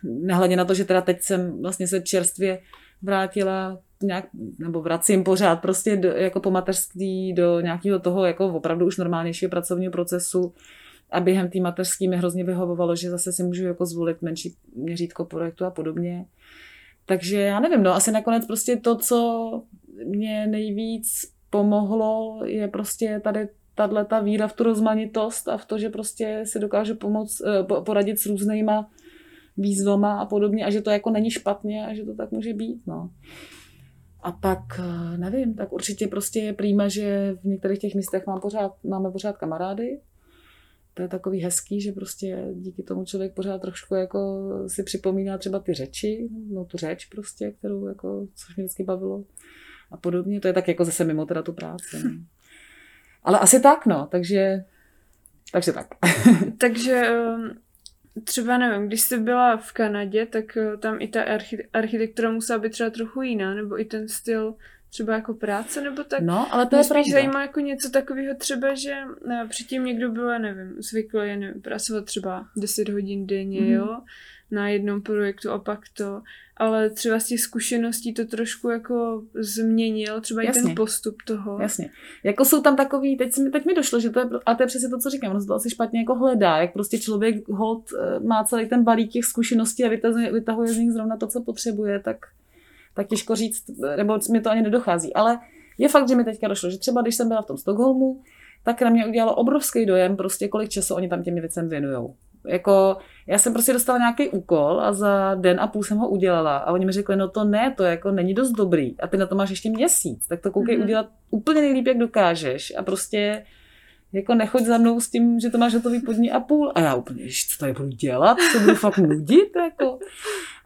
nehledě na to, že teda teď jsem vlastně se čerstvě vrátila nějak, nebo vracím pořád prostě do, jako po mateřství do nějakého toho jako opravdu už normálnějšího pracovního procesu a během té mateřský mi hrozně vyhovovalo, že zase si můžu jako zvolit menší měřítko projektu a podobně. Takže já nevím, no asi nakonec prostě to, co mě nejvíc pomohlo, je prostě tady tahle ta víra v tu rozmanitost a v to, že prostě si dokážu pomoct, eh, poradit s různýma výzvama a podobně a že to jako není špatně a že to tak může být. No. A pak, eh, nevím, tak určitě prostě je prýma, že v některých těch místech mám pořád, máme pořád kamarády. To je takový hezký, že prostě díky tomu člověk pořád trošku jako si připomíná třeba ty řeči, no tu řeč prostě, kterou jako, což mě vždycky bavilo a podobně. To je tak jako zase mimo teda tu práci. No. Ale asi tak, no, takže, takže tak. takže ehm, třeba nevím, když jsi byla v Kanadě, tak eh, tam i ta architektura musela být třeba trochu jiná, nebo i ten styl třeba jako práce, nebo tak. No, ale to je spíš zajímá jako něco takového třeba, že ne, předtím někdo byl, nevím, zvyklý, nevím, pracovat třeba 10 hodin denně, mm-hmm. jo, na jednom projektu a pak to, ale třeba z těch zkušeností to trošku jako změnil, třeba Jasně. i ten postup toho. Jasně. Jako jsou tam takový, teď, mi, teď mi došlo, že to je, a to je přesně to, co říkám, ono se to asi špatně jako hledá, jak prostě člověk hold eh, má celý ten balík těch zkušeností a vytahuje, vytahuje z nich zrovna to, co potřebuje, tak, tak těžko říct, nebo mi to ani nedochází. Ale je fakt, že mi teďka došlo, že třeba když jsem byla v tom Stockholmu, tak na mě udělalo obrovský dojem, prostě kolik času oni tam těmi věcem věnují Jako, já jsem prostě dostala nějaký úkol a za den a půl jsem ho udělala a oni mi řekli, no to ne, to jako není dost dobrý a ty na to máš ještě měsíc, tak to koukej mm-hmm. udělat úplně nejlíp, jak dokážeš a prostě jako nechoď za mnou s tím, že to máš hotový pod a půl. A já úplně, co tady budu dělat, to budu fakt nudit, jako.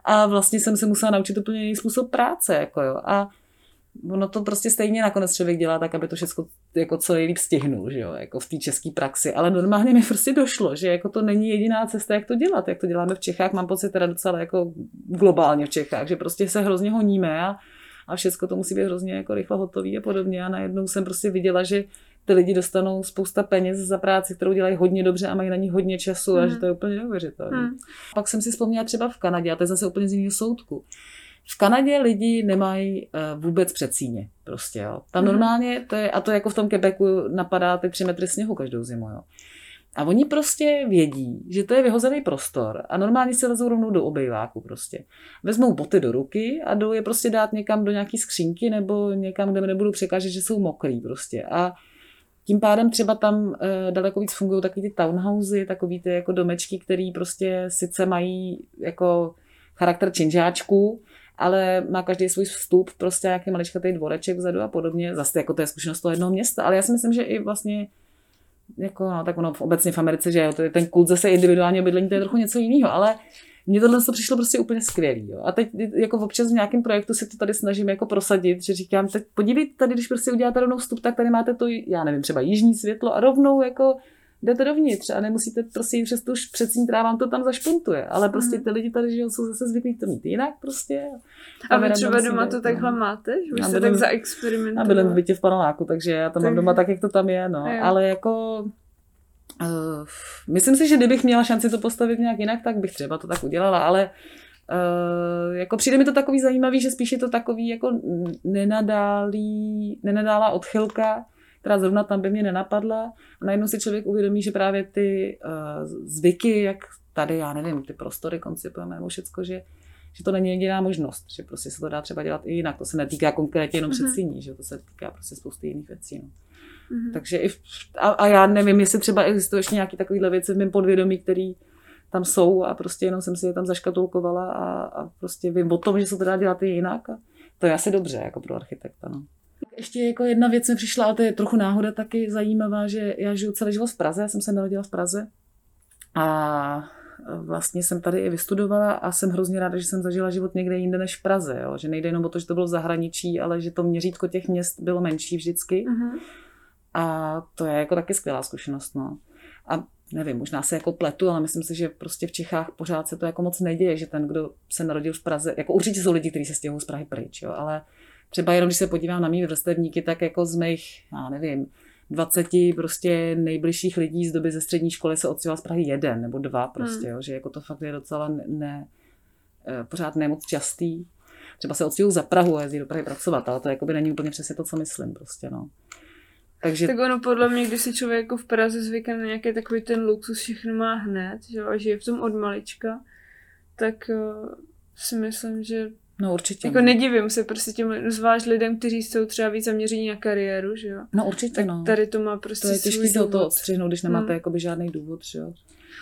A vlastně jsem se musela naučit úplně jiný způsob práce, jako jo. A ono to prostě stejně nakonec člověk dělá tak, aby to všechno jako co nejlíp stihnul, že jo, jako v té české praxi. Ale normálně mi prostě došlo, že jako to není jediná cesta, jak to dělat. Jak to děláme v Čechách, mám pocit teda docela jako globálně v Čechách, že prostě se hrozně honíme a, a všechno to musí být hrozně jako rychle hotový a podobně. A najednou jsem prostě viděla, že ty lidi dostanou spousta peněz za práci, kterou dělají hodně dobře a mají na ní hodně času mm. a že hmm. to je úplně neuvěřitelné. Mm. Pak jsem si vzpomněla třeba v Kanadě, a to je zase úplně z jiného soudku. V Kanadě lidi nemají uh, vůbec předsíně. Prostě, jo. Tam mm. normálně, to je, a to jako v tom Quebecu napadá ty tři metry sněhu každou zimu. Jo. A oni prostě vědí, že to je vyhozený prostor a normálně se vezou rovnou do obejváku prostě. Vezmou boty do ruky a jdou je prostě dát někam do nějaký skřínky nebo někam, kde mi nebudou překážet, že jsou mokrý prostě. A tím pádem třeba tam e, daleko víc fungují takový ty townhousey, takový ty jako domečky, které prostě sice mají jako charakter činžáčků, ale má každý svůj vstup, prostě nějaký maličkatý dvoreček vzadu a podobně. Zase jako to je zkušenost toho jednoho města, ale já si myslím, že i vlastně jako, no, tak ono obecně v Americe, že jo, to je ten kult zase individuálního bydlení, to je trochu něco jiného, ale mně tohle to přišlo prostě úplně skvělý. Jo. A teď jako občas v nějakém projektu si to tady snažím jako prosadit, že říkám, tak podívejte tady, když prostě uděláte rovnou vstup, tak tady máte to, já nevím, třeba jižní světlo a rovnou jako jdete dovnitř a nemusíte prostě jít přes tu předsíň, která vám to tam zašpuntuje. Ale prostě mhm. ty lidi tady že jsou zase zvyklí to mít jinak prostě. A, a vy třeba doma to takhle no. máte? Že už jste tak zaexperimentovali? A bydlím v bytě v paneláku, takže já to tak... mám doma tak, jak to tam je. No. Ale jako Uh, myslím si, že kdybych měla šanci to postavit nějak jinak, tak bych třeba to tak udělala, ale uh, jako přijde mi to takový zajímavý, že spíš je to takový jako nenadálý, nenadálá odchylka, která zrovna tam by mě nenapadla. A najednou si člověk uvědomí, že právě ty uh, zvyky, jak tady, já nevím, ty prostory koncipujeme nebo všecko, že, že to není jediná možnost, že prostě se to dá třeba dělat i jinak. To se netýká konkrétně jenom mm-hmm. předstíní, že to se týká prostě spousty jiných věcí. No. Mm-hmm. Takže i v, a, a, já nevím, jestli třeba existuje ještě nějaké takovéhle věci v mém podvědomí, které tam jsou a prostě jenom jsem si je tam zaškatulkovala a, a prostě vím o tom, že se to dá dělat i jinak a to je asi dobře jako pro architekta. No. Ještě jako jedna věc mi přišla, ale to je trochu náhoda taky zajímavá, že já žiju celý život v Praze, já jsem se narodila v Praze a vlastně jsem tady i vystudovala a jsem hrozně ráda, že jsem zažila život někde jinde než v Praze. Jo? Že nejde jenom o to, že to bylo v zahraničí, ale že to měřítko těch měst bylo menší vždycky. Uh-huh. A to je jako taky skvělá zkušenost. No. A nevím, možná se jako pletu, ale myslím si, že prostě v Čechách pořád se to jako moc neděje, že ten, kdo se narodil v Praze, jako určitě jsou lidi, kteří se stěhují z Prahy pryč, jo, ale třeba jenom, když se podívám na mý vrstevníky, tak jako z mých, já nevím, 20 prostě nejbližších lidí z doby ze střední školy se odstěhoval z Prahy jeden nebo dva prostě, hmm. jo, že jako to fakt je docela ne, ne eh, pořád nemoc častý. Třeba se odstěhují za Prahu a jezdí do Prahy pracovat, ale to jako by není úplně přesně to, co myslím prostě, no. Takže... Tak ono podle mě, když si člověk jako v Praze zvykne na nějaký takový ten luxus, všechno má hned, že a žije v tom od malička, tak uh, si myslím, že No určitě. Jako no. nedivím se prostě těm, zvlášť lidem, kteří jsou třeba víc zaměření na kariéru, že jo. No určitě, tak no. tady to má prostě To je těžké se o to odstřihnout, když nemáte hmm. jakoby žádný důvod, že jo.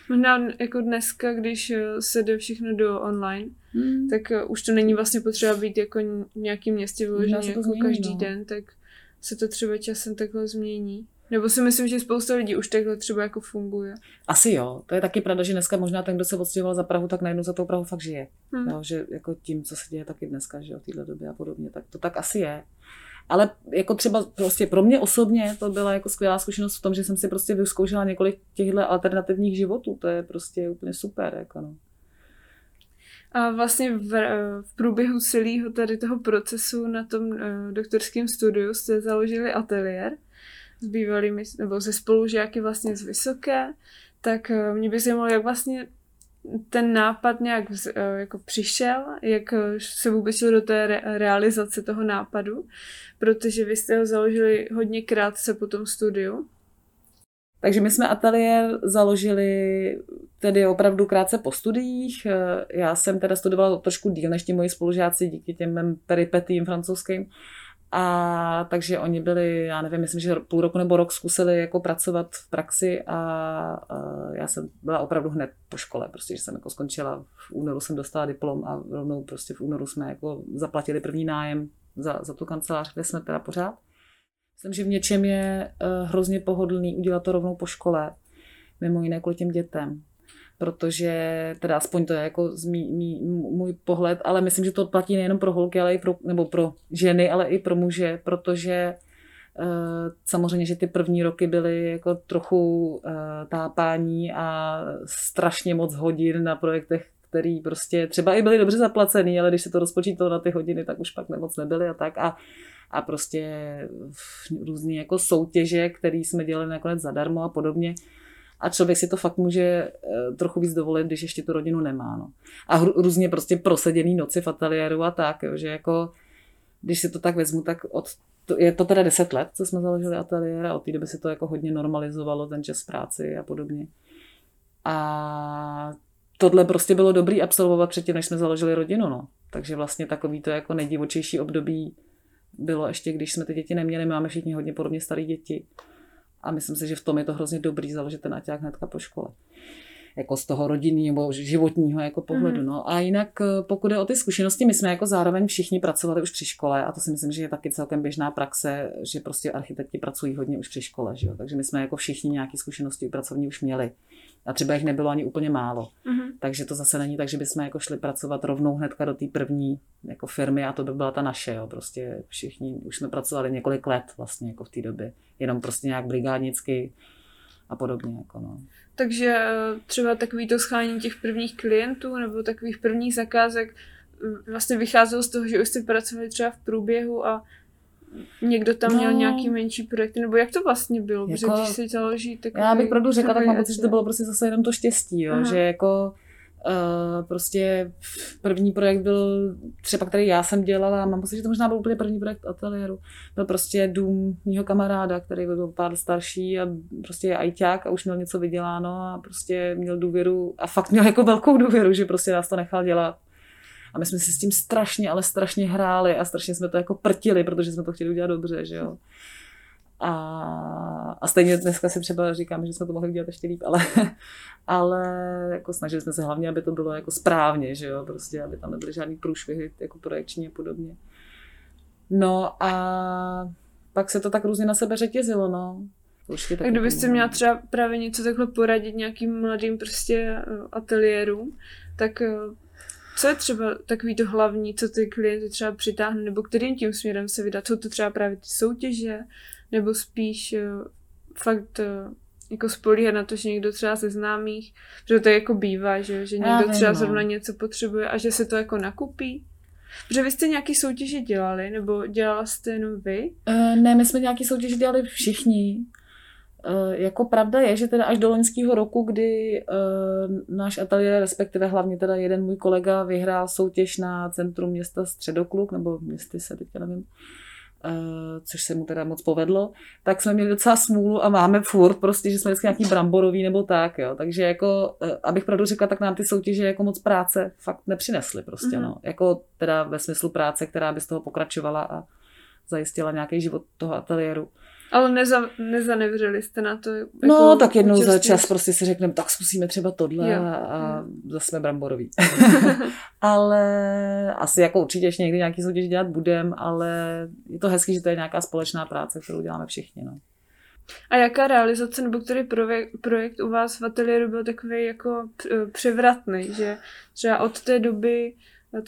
Možná jako dneska, když eh, se jde všechno do online, hmm. tak uh, už to není vlastně potřeba být jako v nějakém městě vyloženě jako změní, každý no. den, tak se to třeba časem takhle změní. Nebo si myslím, že spousta lidí už takhle třeba jako funguje. Asi jo. To je taky pravda, že dneska možná ten, kdo se odstěhoval za Prahu, tak najednou za tou Prahu fakt žije. Hmm. Jo, že jako tím, co se děje taky dneska, že jo, v téhle době a podobně, tak to tak asi je. Ale jako třeba prostě pro mě osobně to byla jako skvělá zkušenost v tom, že jsem si prostě vyzkoušela několik těchto alternativních životů. To je prostě úplně super. Jako no. A vlastně v, v průběhu celého tady toho procesu na tom uh, doktorském studiu jste založili ateliér s bývalými, nebo se spolužáky vlastně z Vysoké, tak uh, mě by zajímalo, jak vlastně ten nápad nějak uh, jako přišel, jak se vůbec do té re- realizace toho nápadu, protože vy jste ho založili hodně krátce po tom studiu. Takže my jsme ateliér založili tedy opravdu krátce po studiích. Já jsem teda studovala trošku díl než ti moji spolužáci díky těm peripetím francouzským. A takže oni byli, já nevím, myslím, že půl roku nebo rok zkusili jako pracovat v praxi a, a já jsem byla opravdu hned po škole, prostě, že jsem jako skončila, v únoru jsem dostala diplom a rovnou prostě v únoru jsme jako zaplatili první nájem za, za tu kancelář, kde jsme teda pořád. Myslím, že v něčem je uh, hrozně pohodlný udělat to rovnou po škole, mimo jiné kvůli těm dětem protože teda aspoň to je jako mý, mý, můj pohled, ale myslím, že to platí nejenom pro holky, ale i pro, nebo pro ženy, ale i pro muže, protože uh, samozřejmě, že ty první roky byly jako trochu uh, tápání a strašně moc hodin na projektech, který prostě třeba i byly dobře zaplacený, ale když se to rozpočítalo na ty hodiny, tak už pak moc nebyly a tak. A a prostě různé jako soutěže, které jsme dělali nakonec zadarmo a podobně a člověk si to fakt může eh, trochu víc dovolit, když ještě tu rodinu nemá. No. A různě prostě proseděný noci v ateliéru a tak, jo, že jako když si to tak vezmu, tak od, to, je to teda deset let, co jsme založili ateliér a od té doby se to jako hodně normalizovalo, ten čas práci a podobně. A tohle prostě bylo dobrý absolvovat předtím, než jsme založili rodinu, no. Takže vlastně takový to jako nejdivočejší období bylo ještě, když jsme ty děti neměli, máme všichni hodně podobně staré děti. A myslím si, že v tom je to hrozně dobrý založit ten aťák hnedka po škole. Jako z toho rodinného nebo životního jako pohledu. Mm. No. A jinak eh, pokud je o ty zkušenosti, my jsme jako zároveň všichni pracovali už při škole a to si myslím, že je taky celkem běžná praxe, že prostě architekti pracují hodně už při škole. Že jo? Takže my jsme jako všichni nějaké zkušenosti pracovní už měli. A třeba jich nebylo ani úplně málo. Mm-hmm. Takže to zase není tak, že bychom jako šli pracovat rovnou hnedka do té první jako firmy a to by byla ta naše. Jo. Prostě všichni už jsme pracovali několik let vlastně jako v té době. Jenom prostě nějak brigádnicky a podobně. Jako no. Takže eh, třeba takový to schání těch prvních klientů nebo takových prvních zakázek eh, vlastně vycházelo z toho, že už jste pracovali třeba v průběhu a někdo tam no. měl nějaký menší projekt, nebo jak to vlastně bylo, jako, protože když se založí takový... Já bych pravdu řekla, tak mám pocit, že to bylo prostě zase jenom to štěstí, jo, že jako Uh, prostě první projekt byl třeba, který já jsem dělala, mám pocit, že to možná byl úplně první projekt ateliéru. Byl prostě dům mého kamaráda, který byl pár starší a prostě je ajťák a už měl něco vyděláno a prostě měl důvěru a fakt měl jako velkou důvěru, že prostě nás to nechal dělat. A my jsme si s tím strašně, ale strašně hráli a strašně jsme to jako prtili, protože jsme to chtěli udělat dobře, že jo. A, a stejně dneska si třeba říkám, že jsme to mohli udělat ještě líp, ale, ale jako snažili jsme se hlavně, aby to bylo jako správně, že jo, prostě, aby tam nebyly žádný průšvihy jako projekční a podobně. No a pak se to tak různě na sebe řetězilo, no. Určitě tak kdybyste měla třeba právě něco takhle poradit nějakým mladým prostě ateliérům, tak co je třeba takový to hlavní, co ty klienty třeba přitáhne, nebo kterým tím směrem se vydat? Jsou to třeba právě ty soutěže, nebo spíš uh, fakt uh, jako spolíhat na to, že někdo třeba ze známých, že to jako bývá, že, že někdo třeba no. zrovna něco potřebuje a že se to jako nakupí? Protože vy jste nějaký soutěže dělali, nebo dělala jste jenom vy? Uh, ne, my jsme nějaký soutěže dělali všichni. Eh, jako pravda je, že teda až do loňského roku, kdy uh, náš ateliér, respektive hlavně teda jeden můj kolega vyhrál soutěž na centrum města Středokluk, nebo městy se teďka nevím, uh, což se mu teda moc povedlo, tak jsme měli docela smůlu a máme furt prostě, že jsme vždycky nějaký bramborový nebo tak, jo. Takže jako, uh, abych pravdu řekla, tak nám ty soutěže jako moc práce fakt nepřinesly prostě, mm-hmm. no. Jako teda ve smyslu práce, která by z toho pokračovala a zajistila nějaký život toho ateliéru. Ale neza, nezanevřeli jste na to? Jako no, tak jednou za čas prostě si řekneme, tak zkusíme třeba tohle jo. a zase jsme bramborový. ale asi jako určitě ještě někdy nějaký soutěž dělat budem, ale je to hezký, že to je nějaká společná práce, kterou děláme všichni. No. A jaká realizace nebo který projekt, projekt u vás v ateliéru byl takový jako převratný, že třeba od té doby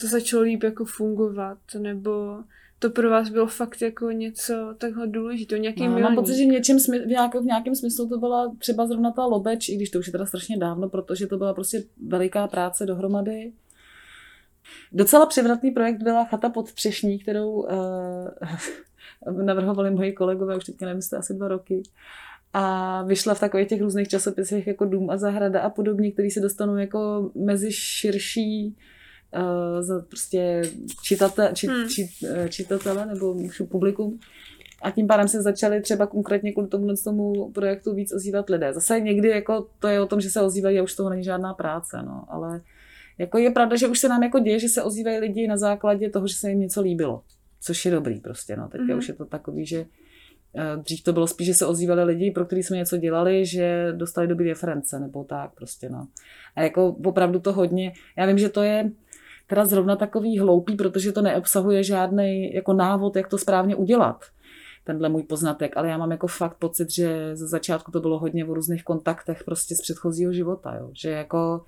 to začalo líp jako fungovat, nebo to pro vás bylo fakt jako něco takhle důležité, nějaký no, Mám pocit, že v, něčem, v, nějak, v nějakém smyslu to byla třeba zrovna ta lobeč, i když to už je teda strašně dávno, protože to byla prostě veliká práce dohromady. Docela převratný projekt byla chata pod Třešní, kterou uh, navrhovali moji kolegové, už teďka nevím, asi dva roky. A vyšla v takových těch různých časopisech jako Dům a zahrada a podobně, který se dostanou jako mezi širší uh, za prostě čitate, či, hmm. či, eh, čitatele nebo publikum. A tím pádem se začali třeba konkrétně kvůli tomu, tomu projektu víc ozývat lidé. Zase někdy jako to je o tom, že se ozývají a už toho není žádná práce, no, ale jako je pravda, že už se nám jako děje, že se ozývají lidi na základě toho, že se jim něco líbilo. což je dobrý prostě, no. Teďka mm-hmm. už je to takový, že eh, Dřív to bylo spíš, že se ozývali lidi, pro který jsme něco dělali, že dostali dobrý reference nebo tak prostě, no. A jako opravdu to hodně, já vím, že to je teda zrovna takový hloupý, protože to neobsahuje žádný jako návod, jak to správně udělat tenhle můj poznatek, ale já mám jako fakt pocit, že ze začátku to bylo hodně o různých kontaktech prostě z předchozího života, jo. že jako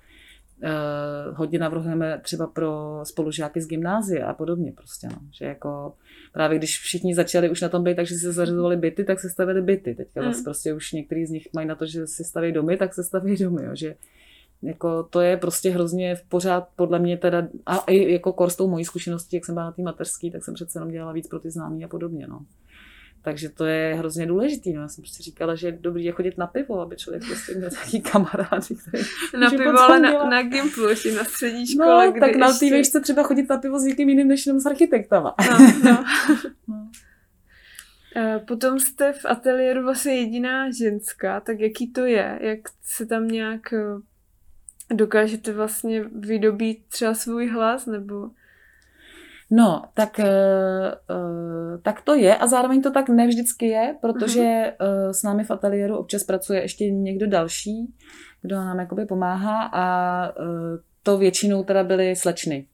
Uh, hodně navrhujeme třeba pro spolužáky z gymnázie a podobně prostě, no. že jako právě když všichni začali už na tom být, takže se zařizovali byty, tak se stavili byty. Teďka mm. prostě už některý z nich mají na to, že si staví domy, tak se staví domy, jo. že jako to je prostě hrozně v pořád podle mě teda, a i jako kor s tou mojí zkušeností, jak jsem byla na té mateřský, tak jsem přece jenom dělala víc pro ty známí a podobně, no. Takže to je hrozně důležitý. No. Já jsem prostě říkala, že je dobrý je chodit na pivo, aby člověk prostě měl takový kamarád, který Na pivo, ale na, na Gimplu, ještě na střední škole. No, tak na té ještě... třeba chodit na pivo s někým jiným než jenom s architektama. No, no. no. Potom jste v ateliéru vlastně jediná ženská, tak jaký to je? Jak se tam nějak eh, dokážete vlastně vydobít třeba svůj hlas, nebo... No, tak, uh, tak to je a zároveň to tak nevždycky je, protože uh, s námi v ateliéru občas pracuje ještě někdo další, kdo nám jakoby pomáhá a uh, to většinou teda byly slečny.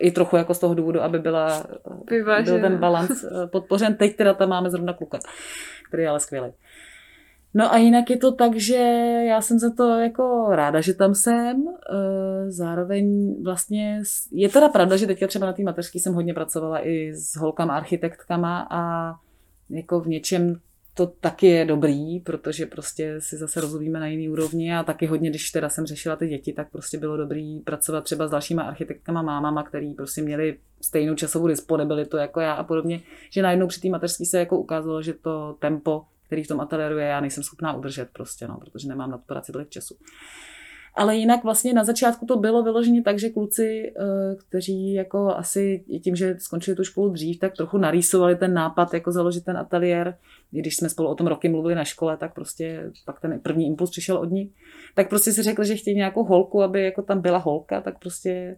I trochu jako z toho důvodu, aby byla, byl ten balans podpořen. Teď teda tam máme zrovna kluka, který je ale skvělý. No a jinak je to tak, že já jsem za to jako ráda, že tam jsem. Eh, zároveň vlastně je teda pravda, že teďka třeba na té mateřské jsem hodně pracovala i s holkama architektkama a jako v něčem to taky je dobrý, protože prostě si zase rozumíme na jiný úrovni a taky hodně, když teda jsem řešila ty děti, tak prostě bylo dobrý pracovat třeba s dalšíma architektkama, mámama, který prostě měli stejnou časovou disponibilitu jako já a podobně, že najednou při té mateřské se jako ukázalo, že to tempo který v tom ateliéru je, já nejsem schopná udržet prostě, no, protože nemám na to práci tolik času. Ale jinak vlastně na začátku to bylo vyloženě tak, že kluci, eh, kteří jako asi tím, že skončili tu školu dřív, tak trochu narýsovali ten nápad, jako založit ten ateliér. Když jsme spolu o tom roky mluvili na škole, tak prostě pak ten první impuls přišel od ní. Tak prostě si řekl, že chtějí nějakou holku, aby jako tam byla holka, tak prostě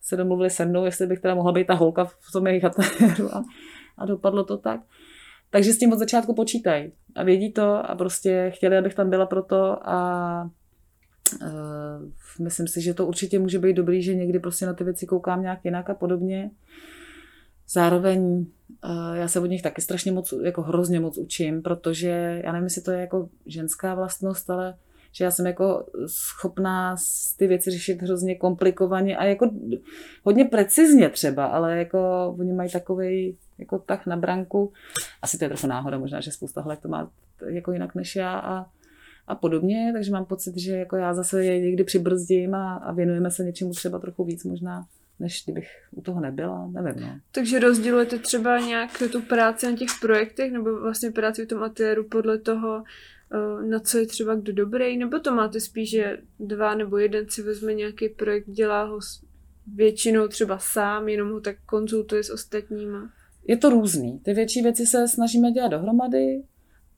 se domluvili se mnou, jestli bych teda mohla být ta holka v tom jejich ateliéru a, a dopadlo to tak. Takže s tím od začátku počítají a vědí to a prostě chtěli, abych tam byla proto a uh, myslím si, že to určitě může být dobrý, že někdy prostě na ty věci koukám nějak jinak a podobně. Zároveň uh, já se od nich taky strašně moc, jako hrozně moc učím, protože já nevím, jestli to je jako ženská vlastnost, ale že já jsem jako schopná ty věci řešit hrozně komplikovaně a jako hodně precizně třeba, ale jako oni mají takový jako tak na branku. Asi to je trochu náhoda, možná, že spousta holek to má jako jinak než já a, a podobně, takže mám pocit, že jako já zase je někdy přibrzdím a, a věnujeme se něčemu třeba trochu víc možná než kdybych u toho nebyla, nevím. No. Takže rozdělujete třeba nějak tu práci na těch projektech nebo vlastně práci v tom ateliéru podle toho, na co je třeba kdo dobrý, nebo to máte spíš, že dva nebo jeden si vezme nějaký projekt, dělá ho většinou třeba sám, jenom ho tak konzultuje s ostatníma? je to různý. Ty větší věci se snažíme dělat dohromady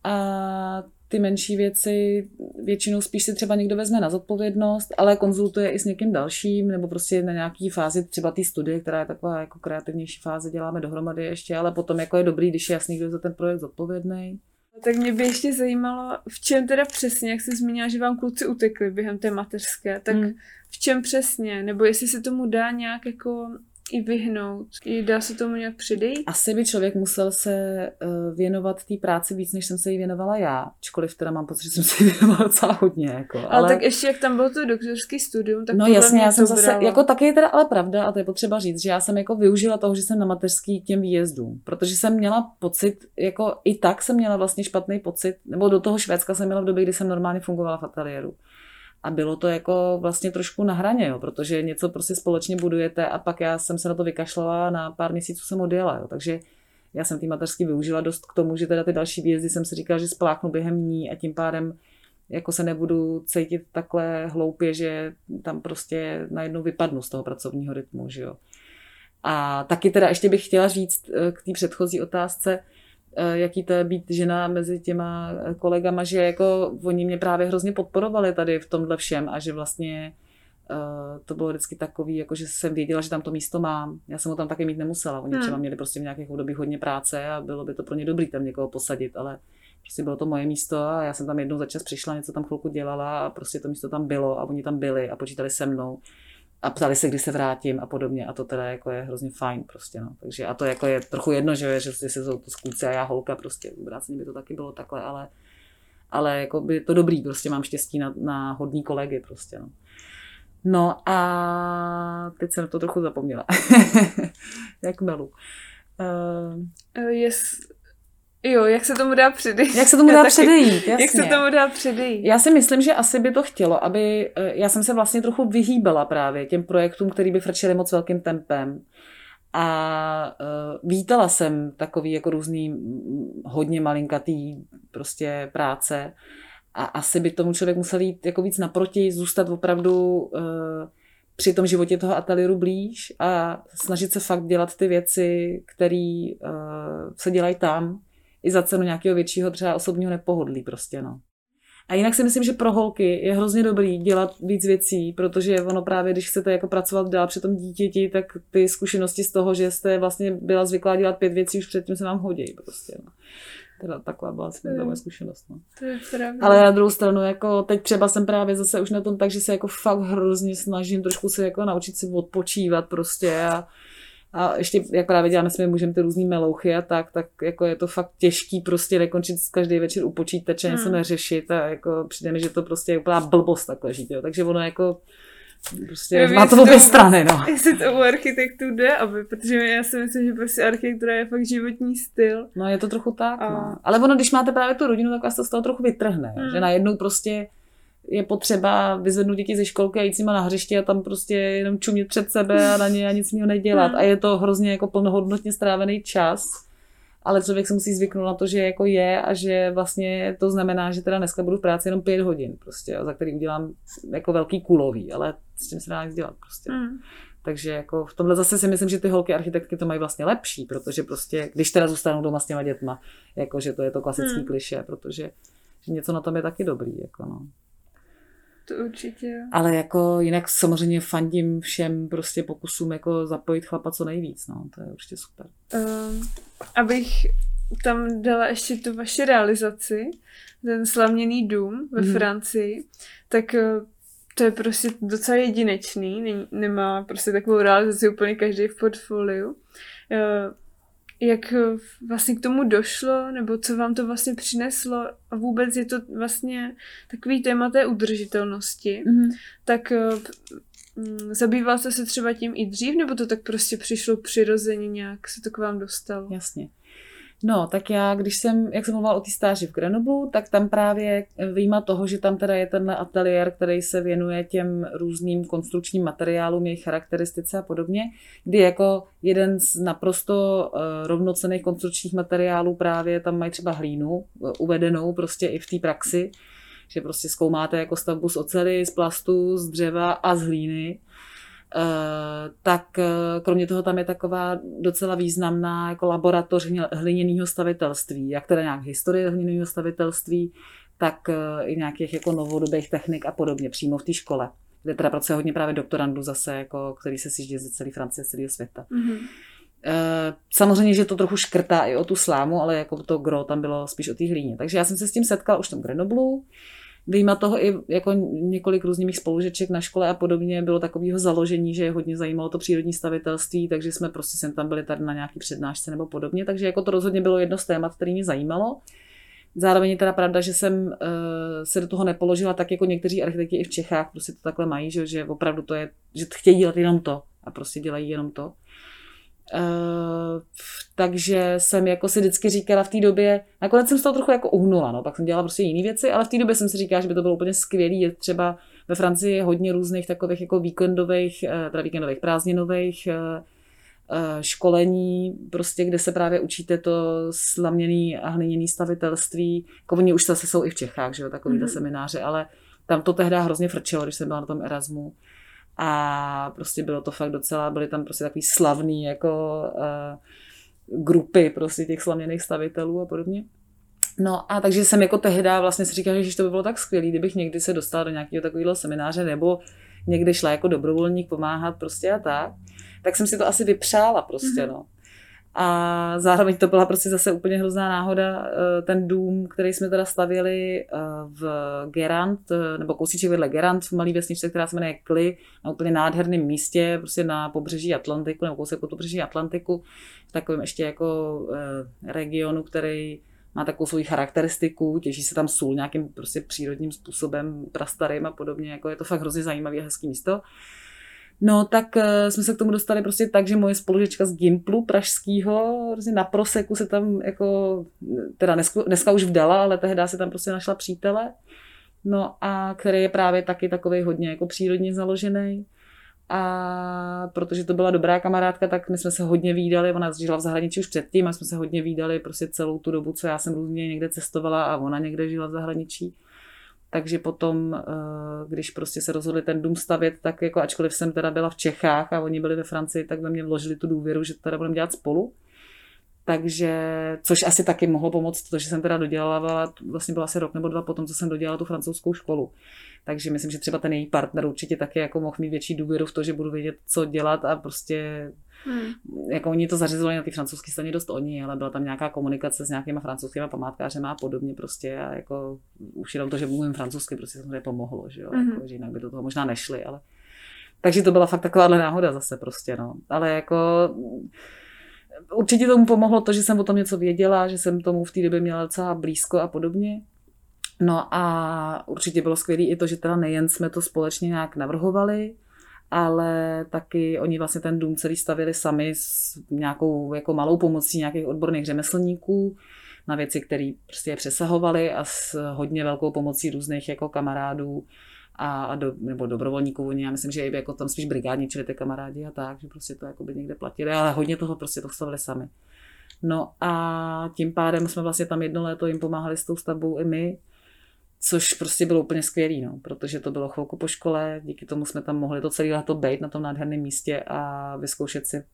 a ty menší věci většinou spíš si třeba někdo vezme na zodpovědnost, ale konzultuje i s někým dalším, nebo prostě na nějaký fázi třeba té studie, která je taková jako kreativnější fáze, děláme dohromady ještě, ale potom jako je dobrý, když je jasný, kdo je za ten projekt zodpovědný. Tak mě by ještě zajímalo, v čem teda přesně, jak jsi zmínila, že vám kluci utekli během té mateřské, tak hmm. v čem přesně, nebo jestli se tomu dá nějak jako i vyhnout? I dá se tomu nějak přidejít? Asi by člověk musel se uh, věnovat té práci víc, než jsem se jí věnovala já. Ačkoliv teda mám pocit, že jsem se jí věnovala docela hodně. Jako, ale... ale tak ještě jak tam bylo to doktorský studium, tak No jasně, já jsem zase, brala. jako taky je teda ale pravda, a to je potřeba říct, že já jsem jako využila toho, že jsem na mateřský těm výjezdům, protože jsem měla pocit, jako i tak jsem měla vlastně špatný pocit, nebo do toho Švédska jsem měla v době, kdy jsem normálně fungovala v ateliéru. A bylo to jako vlastně trošku na hraně, jo, protože něco prostě společně budujete a pak já jsem se na to vykašlala a na pár měsíců jsem odjela. Jo. Takže já jsem ty mateřsky využila dost k tomu, že teda ty další výjezdy jsem si říkala, že spláchnu během ní a tím pádem jako se nebudu cítit takhle hloupě, že tam prostě najednou vypadnu z toho pracovního rytmu. Že jo. A taky teda ještě bych chtěla říct eh, k té předchozí otázce, jaký to je být žena mezi těma kolegama, že jako oni mě právě hrozně podporovali tady v tomhle všem a že vlastně to bylo vždycky takový, jako že jsem věděla, že tam to místo mám. Já jsem ho tam taky mít nemusela. Oni hmm. třeba měli prostě v nějakých obdobích hodně práce a bylo by to pro ně dobrý tam někoho posadit, ale prostě bylo to moje místo a já jsem tam jednou za čas přišla, něco tam chvilku dělala a prostě to místo tam bylo a oni tam byli a počítali se mnou a ptali se, kdy se vrátím a podobně a to teda jako je hrozně fajn prostě, no. Takže a to jako je trochu jedno, že, že se jsou to skůce a já holka prostě, vráceně by to taky bylo takhle, ale, ale jako by to dobrý, prostě mám štěstí na, na hodní kolegy prostě, no. No a teď jsem to trochu zapomněla. Jak melu. Uh, yes. Jo, jak se tomu dá předejít. Jak se tomu dá předejít, jasně. Jak se tomu dá předejít. Já si myslím, že asi by to chtělo, aby... Eh, já jsem se vlastně trochu vyhýbala právě těm projektům, který by frčely moc velkým tempem. A uh, vítala jsem takový jako různý hodně malinkatý prostě práce. A asi by tomu člověk musel jít jako víc naproti, zůstat opravdu uh, při tom životě toho ateliéru blíž a snažit se fakt dělat ty věci, které uh, se dělají tam, i za cenu nějakého většího třeba osobního nepohodlí prostě, no. A jinak si myslím, že pro holky je hrozně dobrý dělat víc věcí, protože ono právě, když chcete jako pracovat dál při tom dítěti, tak ty zkušenosti z toho, že jste vlastně byla zvyklá dělat pět věcí, už předtím se vám hodí prostě. No. Teda taková byla asi moje zkušenost. No. To je Ale na druhou stranu, jako teď třeba jsem právě zase už na tom tak, že se jako fakt hrozně snažím trošku se jako naučit si odpočívat prostě a a ještě, jak právě děláme s mužem ty různý melouchy a tak, tak jako je to fakt těžký prostě nekončit každý večer u počítače, něco hmm. neřešit a jako přijde mi, že to prostě je úplná blbost takhle žít, jo. Takže ono jako prostě jo, má to obě strany, no. Jestli to u architektů jde, aby, protože já si myslím, že prostě architektura je fakt životní styl. No je to trochu tak, a... no. Ale ono, když máte právě tu rodinu, tak vás to z toho trochu vytrhne, hmm. že najednou prostě je potřeba vyzvednout děti ze školky a jít s nima na hřiště a tam prostě jenom čumět před sebe a na ně a nic jiného nedělat. A je to hrozně jako plnohodnotně strávený čas, ale člověk se musí zvyknout na to, že jako je a že vlastně to znamená, že teda dneska budu v práci jenom pět hodin, prostě, za který udělám jako velký kulový, ale s tím se dá nic dělat prostě. Hmm. Takže jako v tomhle zase si myslím, že ty holky architektky to mají vlastně lepší, protože prostě, když teda zůstanou doma s těma dětma, jako že to je to klasický hmm. kliše, protože že něco na tom je taky dobrý. Jako no. To určitě. Ale jako jinak samozřejmě fandím všem prostě pokusům jako zapojit chlapa co nejvíc, no, to je určitě super. Um, abych tam dala ještě tu vaši realizaci, ten slavněný dům ve mm. Francii, tak eh, to je prostě docela jedinečný, nemá prostě takovou realizaci úplně každý v portfoliu. Jak eh, vlastně k tomu došlo, nebo co vám to vlastně přineslo a vůbec je to vlastně takový téma té udržitelnosti, mm-hmm. tak eh, mm, zabýval jste se třeba tím i dřív, nebo to tak prostě přišlo přirozeně nějak, se to k vám dostalo? Jasně. No, tak já, když jsem, jak jsem mluvila o té stáži v Grenoblu, tak tam právě výjima toho, že tam teda je ten ateliér, který se věnuje těm různým konstrukčním materiálům, jejich charakteristice a podobně, kdy jako jeden z naprosto uh, rovnocených konstrukčních materiálů právě tam mají třeba hlínu uh, uvedenou prostě i v té praxi, že prostě zkoumáte jako stavbu z ocely, z plastu, z dřeva a z hlíny. Eh, tak eh, kromě toho tam je taková docela významná jako laboratoř hliněného stavitelství, jak teda nějak historie hliněného stavitelství, tak eh, i nějakých jako novodobých technik a podobně přímo v té škole, kde teda pracuje hodně právě doktorandů zase, jako, který se sjíždí ze celé Francie, z celého světa. Mm-hmm. Samozřejmě, že to trochu škrtá i o tu slámu, ale jako to gro tam bylo spíš o té hlíně. Takže já jsem se s tím setkal už v tom Grenoblu. Vyjma toho i jako několik různých mých spolužeček na škole a podobně bylo takového založení, že je hodně zajímalo to přírodní stavitelství, takže jsme prostě sem tam byli tady na nějaký přednášce nebo podobně, takže jako to rozhodně bylo jedno z témat, který mě zajímalo. Zároveň je teda pravda, že jsem uh, se do toho nepoložila tak jako někteří architekti i v Čechách, prostě to takhle mají, že, že opravdu to je, že chtějí dělat jenom to a prostě dělají jenom to. Uh, takže jsem jako si vždycky říkala v té době, nakonec jsem z toho trochu jako uhnula, no, pak jsem dělala prostě jiné věci, ale v té době jsem si říkala, že by to bylo úplně skvělé, je třeba ve Francii je hodně různých takových jako víkendových, eh, teda víkendových prázdninových uh, školení, prostě, kde se právě učíte to slaměný a hliněný stavitelství. Jako oni už zase jsou i v Čechách, že jo, takovýhle mm-hmm. semináře, ale tam to tehdy hrozně frčelo, když jsem byla na tom Erasmu. A prostě bylo to fakt docela, byly tam prostě takový slavný jako uh, grupy prostě těch slavněných stavitelů a podobně. No a takže jsem jako tehdy vlastně si říkala, že to by bylo tak skvělé, kdybych někdy se dostala do nějakého takového semináře, nebo někde šla jako dobrovolník pomáhat prostě a tak, tak jsem si to asi vypřála prostě, mm-hmm. no. A zároveň to byla prostě zase úplně hrozná náhoda. Eh, ten dům, který jsme teda stavěli eh, v Gerant, eh, nebo kousíček vedle Gerant v malé vesničce, která se jmenuje Kli, na úplně nádherném místě, prostě na pobřeží Atlantiku, nebo kousek po pobřeží Atlantiku, v takovém ještě jako regionu, který má takovou svoji charakteristiku, těží se tam sůl nějakým prostě přírodním způsobem, prastarým a podobně, jako je to fakt hrozně zajímavé a hezký místo. No, tak uh, jsme se k tomu dostali prostě tak, že moje spolužečka z Gimplu pražského, prostě na proseku se tam jako, teda dneska, dneska už vdala, ale tehdy se tam prostě našla přítele, no a který je právě taky takový hodně jako přírodně založený. A protože to byla dobrá kamarádka, tak my jsme se hodně výdali, ona žila v zahraničí už předtím a jsme se hodně výdali prostě celou tu dobu, co já jsem různě někde cestovala a ona někde žila v zahraničí. Takže potom, eh, když prostě se rozhodli ten dům stavět, tak jako ačkoliv jsem teda byla v Čechách a oni byli ve Francii, tak ve mě vložili tu důvěru, že to teda budeme dělat spolu. Takže, což asi taky mohlo pomoct, protože jsem teda dodělala, vlastně byla asi rok nebo dva potom, co jsem dodělala tu francouzskou školu. Takže myslím, že třeba ten její partner určitě taky jako mohl mít větší důvěru v to, že budu vědět, co dělat a prostě Hmm. Jako oni to zařizovali na ty francouzské straně dost oni, ale byla tam nějaká komunikace s nějakýma francouzskými památkářemi a podobně prostě a jako už jenom to, že mluvím francouzsky, prostě samozřejmě pomohlo, že jo, hmm. jako, že jinak by do toho možná nešli, ale takže to byla fakt takováhle náhoda zase prostě, no. Ale jako určitě tomu pomohlo to, že jsem o tom něco věděla, že jsem tomu v té době měla docela blízko a podobně. No a určitě bylo skvělé i to, že teda nejen jsme to společně nějak navrhovali, ale taky oni vlastně ten dům celý stavili sami s nějakou jako malou pomocí nějakých odborných řemeslníků na věci, které prostě je přesahovaly a s hodně velkou pomocí různých jako kamarádů a, do, nebo dobrovolníků. Oni, já myslím, že jako tam spíš brigádničili ty kamarádi a tak, že prostě to jako by někde platili, ale hodně toho prostě to stavili sami. No a tím pádem jsme vlastně tam jedno léto jim pomáhali s tou stavbou i my což prostě bylo úplně skvělý, no, protože to bylo chvilku po škole, díky tomu jsme tam mohli to celé léto být na tom nádherném místě a vyzkoušet si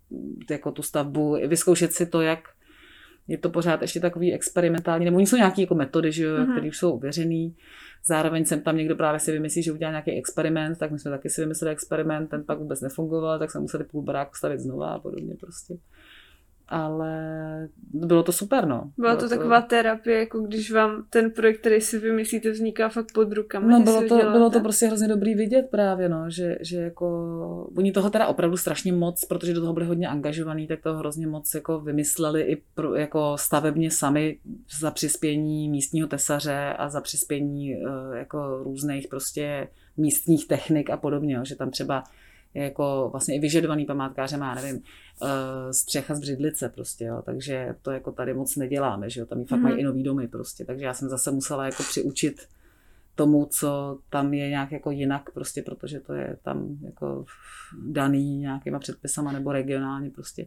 jako tu stavbu, vyzkoušet si to, jak je to pořád ještě takový experimentální, nebo oni jsou nějaké jako metody, že jo, mm-hmm. které už jsou ověřený. Zároveň jsem tam někdo právě si vymyslí, že udělá nějaký experiment, tak my jsme taky si vymysleli experiment, ten pak vůbec nefungoval, tak jsme museli půl baráku stavit znova a podobně prostě ale bylo to super, no. Byla to, to taková terapie, jako když vám ten projekt, který si vymyslíte, vzniká fakt pod rukama. No, bylo to, bylo to prostě hrozně dobrý vidět právě, no, že, že jako, oni toho teda opravdu strašně moc, protože do toho byli hodně angažovaní, tak to hrozně moc jako vymysleli i pro, jako stavebně sami za přispění místního tesaře a za přispění eh, jako různých prostě místních technik a podobně, že tam třeba jako vlastně i vyžadovaný památkářem, já nevím, eh, střecha z břidlice prostě, jo, takže to jako tady moc neděláme, že jo, tam fakt mm. mají i nový domy prostě, takže já jsem zase musela jako přiučit tomu, co tam je nějak jako jinak prostě, protože to je tam jako daný nějakýma předpisama nebo regionálně prostě.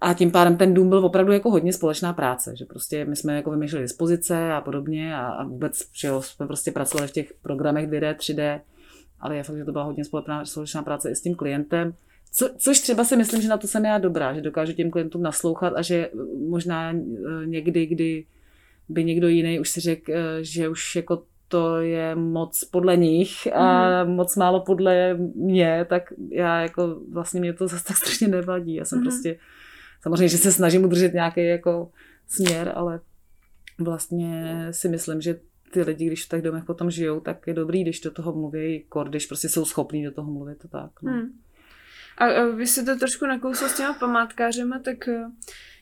A tím pádem ten dům byl opravdu jako hodně společná práce, že prostě my jsme jako vymýšleli dispozice a podobně a, a vůbec, že jo, jsme prostě pracovali v těch programech 2D, 3D, ale je fakt, že to byla hodně společná práce i s tím klientem. Co, což třeba si myslím, že na to jsem já dobrá, že dokážu těm klientům naslouchat a že možná eh, někdy, kdy by někdo jiný už si řekl, eh, že už jako to je moc podle nich a mm. moc málo podle mě, tak já jako vlastně mě to zase tak strašně nevadí. Já jsem mm. prostě, samozřejmě, že se snažím udržet nějaký jako směr, ale vlastně si myslím, že ty lidi, když v těch domech potom žijou, tak je dobrý, když do toho mluví, kor, když prostě jsou schopní do toho mluvit to tak. No. Hmm. A, a vy jste to trošku nakousl s těma památkářema, tak eh,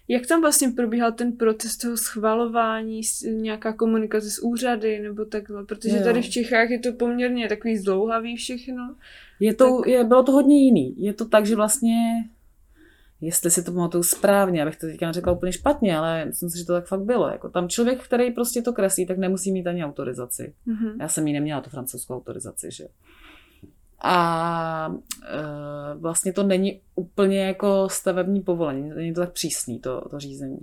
jak tam vlastně probíhal ten proces toho schvalování, nějaká komunikace s úřady nebo takhle? Protože jo. tady v Čechách je to poměrně takový zdlouhavý všechno. Je to, tak... je, bylo to hodně jiný. Je to tak, že vlastně jestli si to pamatuju správně, abych to teďka neřekla úplně špatně, ale myslím si, že to tak fakt bylo. Jako tam člověk, který prostě to kreslí, tak nemusí mít ani autorizaci. Mm-hmm. Já jsem ji neměla, tu francouzskou autorizaci, že a e, vlastně to není úplně jako stavební povolení, není to tak přísný, to, to řízení.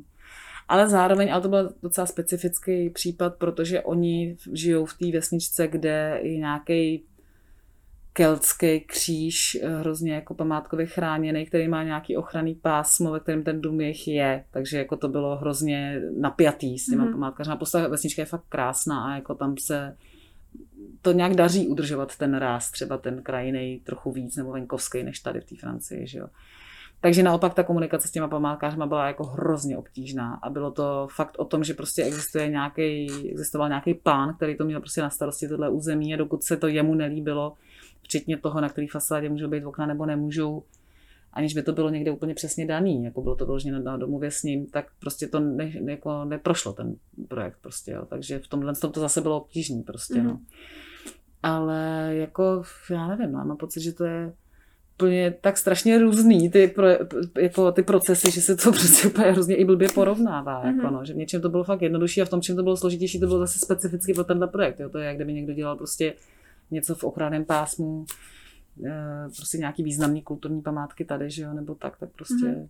Ale zároveň, ale to byl docela specifický případ, protože oni žijou v té vesničce, kde je nějaký keltský kříž, eh, hrozně jako památkově chráněný, který má nějaký ochranný pásmo, ve kterém ten dům jich je, takže jako to bylo hrozně napjatý s těma mm. památkařima. Postava vesnička je fakt krásná a jako tam se to nějak daří udržovat ten ráz, třeba ten krajinej trochu víc nebo venkovský než tady v té Francii, že jo. Takže naopak ta komunikace s těma památkářma byla jako hrozně obtížná a bylo to fakt o tom, že prostě existuje nějaký, existoval nějaký pán, který to měl prostě na starosti tohle území a dokud se to jemu nelíbilo, včetně toho, na který fasádě můžou být okna nebo nemůžou, aniž by to bylo někde úplně přesně daný, jako bylo to doložené na domluvě s ním, tak prostě to ne, jako neprošlo ten projekt prostě, jo. takže v tomhle tom to zase bylo obtížný prostě, mm-hmm. no. Ale jako, já nevím, mám pocit, že to je úplně tak strašně různý ty, pro, jako ty procesy, že se to prostě úplně hrozně i blbě porovnává. Mm-hmm. Jako mhm. no, že v něčem to bylo fakt jednodušší a v tom, čem to bylo složitější, to bylo zase specificky pro tenhle projekt. Jo. To je, jak kdyby někdo dělal prostě něco v ochranném pásmu, eh, prostě nějaký významný kulturní památky tady, že jo, nebo tak, tak prostě mm-hmm.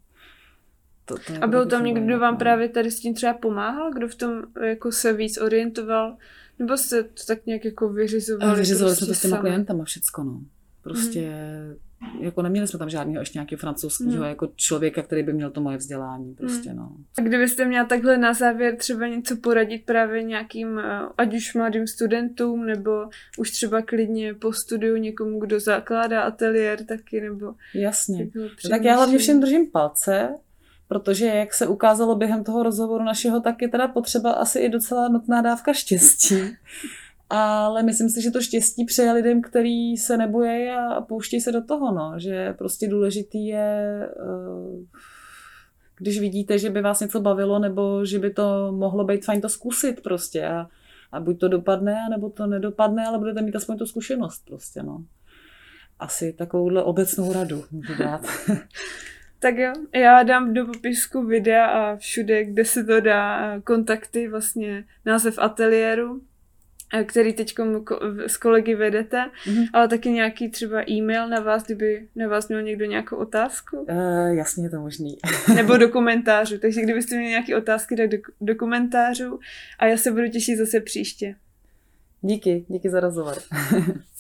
To, to a byl tam někdo, kdo vám no. právě tady s tím třeba pomáhal? Kdo v tom jako se víc orientoval? Nebo jste to tak nějak jako vyřizovali? Vyřizovali prostě jsme to s těma klientama všecko, no. Prostě mm jako neměli jsme tam žádného ještě nějakého francouzského mm. jako člověka, který by měl to moje vzdělání prostě, mm. no. A kdybyste měla takhle na závěr třeba něco poradit právě nějakým, eh, ať už mladým studentům, nebo už třeba klidně po studiu někomu, kdo zakládá ateliér taky, nebo... Jasně. Tak já hlavně všem držím palce, protože jak se ukázalo během toho rozhovoru našeho, tak je teda potřeba asi i docela nutná dávka štěstí. Ale myslím si, že to štěstí přeje lidem, který se nebojí a pouští se do toho, no. že prostě důležitý je, eh, když vidíte, že by vás něco bavilo, nebo že by to mohlo být fajn to zkusit prostě a, a buď to dopadne, nebo to nedopadne, ale budete mít aspoň tu zkušenost prostě, no. Asi takovouhle obecnou radu můžu dát. Tak jo, já dám do popisku videa a všude, kde se to dá, kontakty, vlastně název ateliéru, Eh, který teď s kolegy vedete, mm-hmm. ale taky nějaký třeba e-mail na vás, kdyby na vás měl někdo nějakou otázku? Uh, jasně je to možný. Nebo do komentářů. Takže kdybyste měli nějaké otázky, tak do, do komentářů a já se budu těšit zase příště. Díky, díky za rozhovor.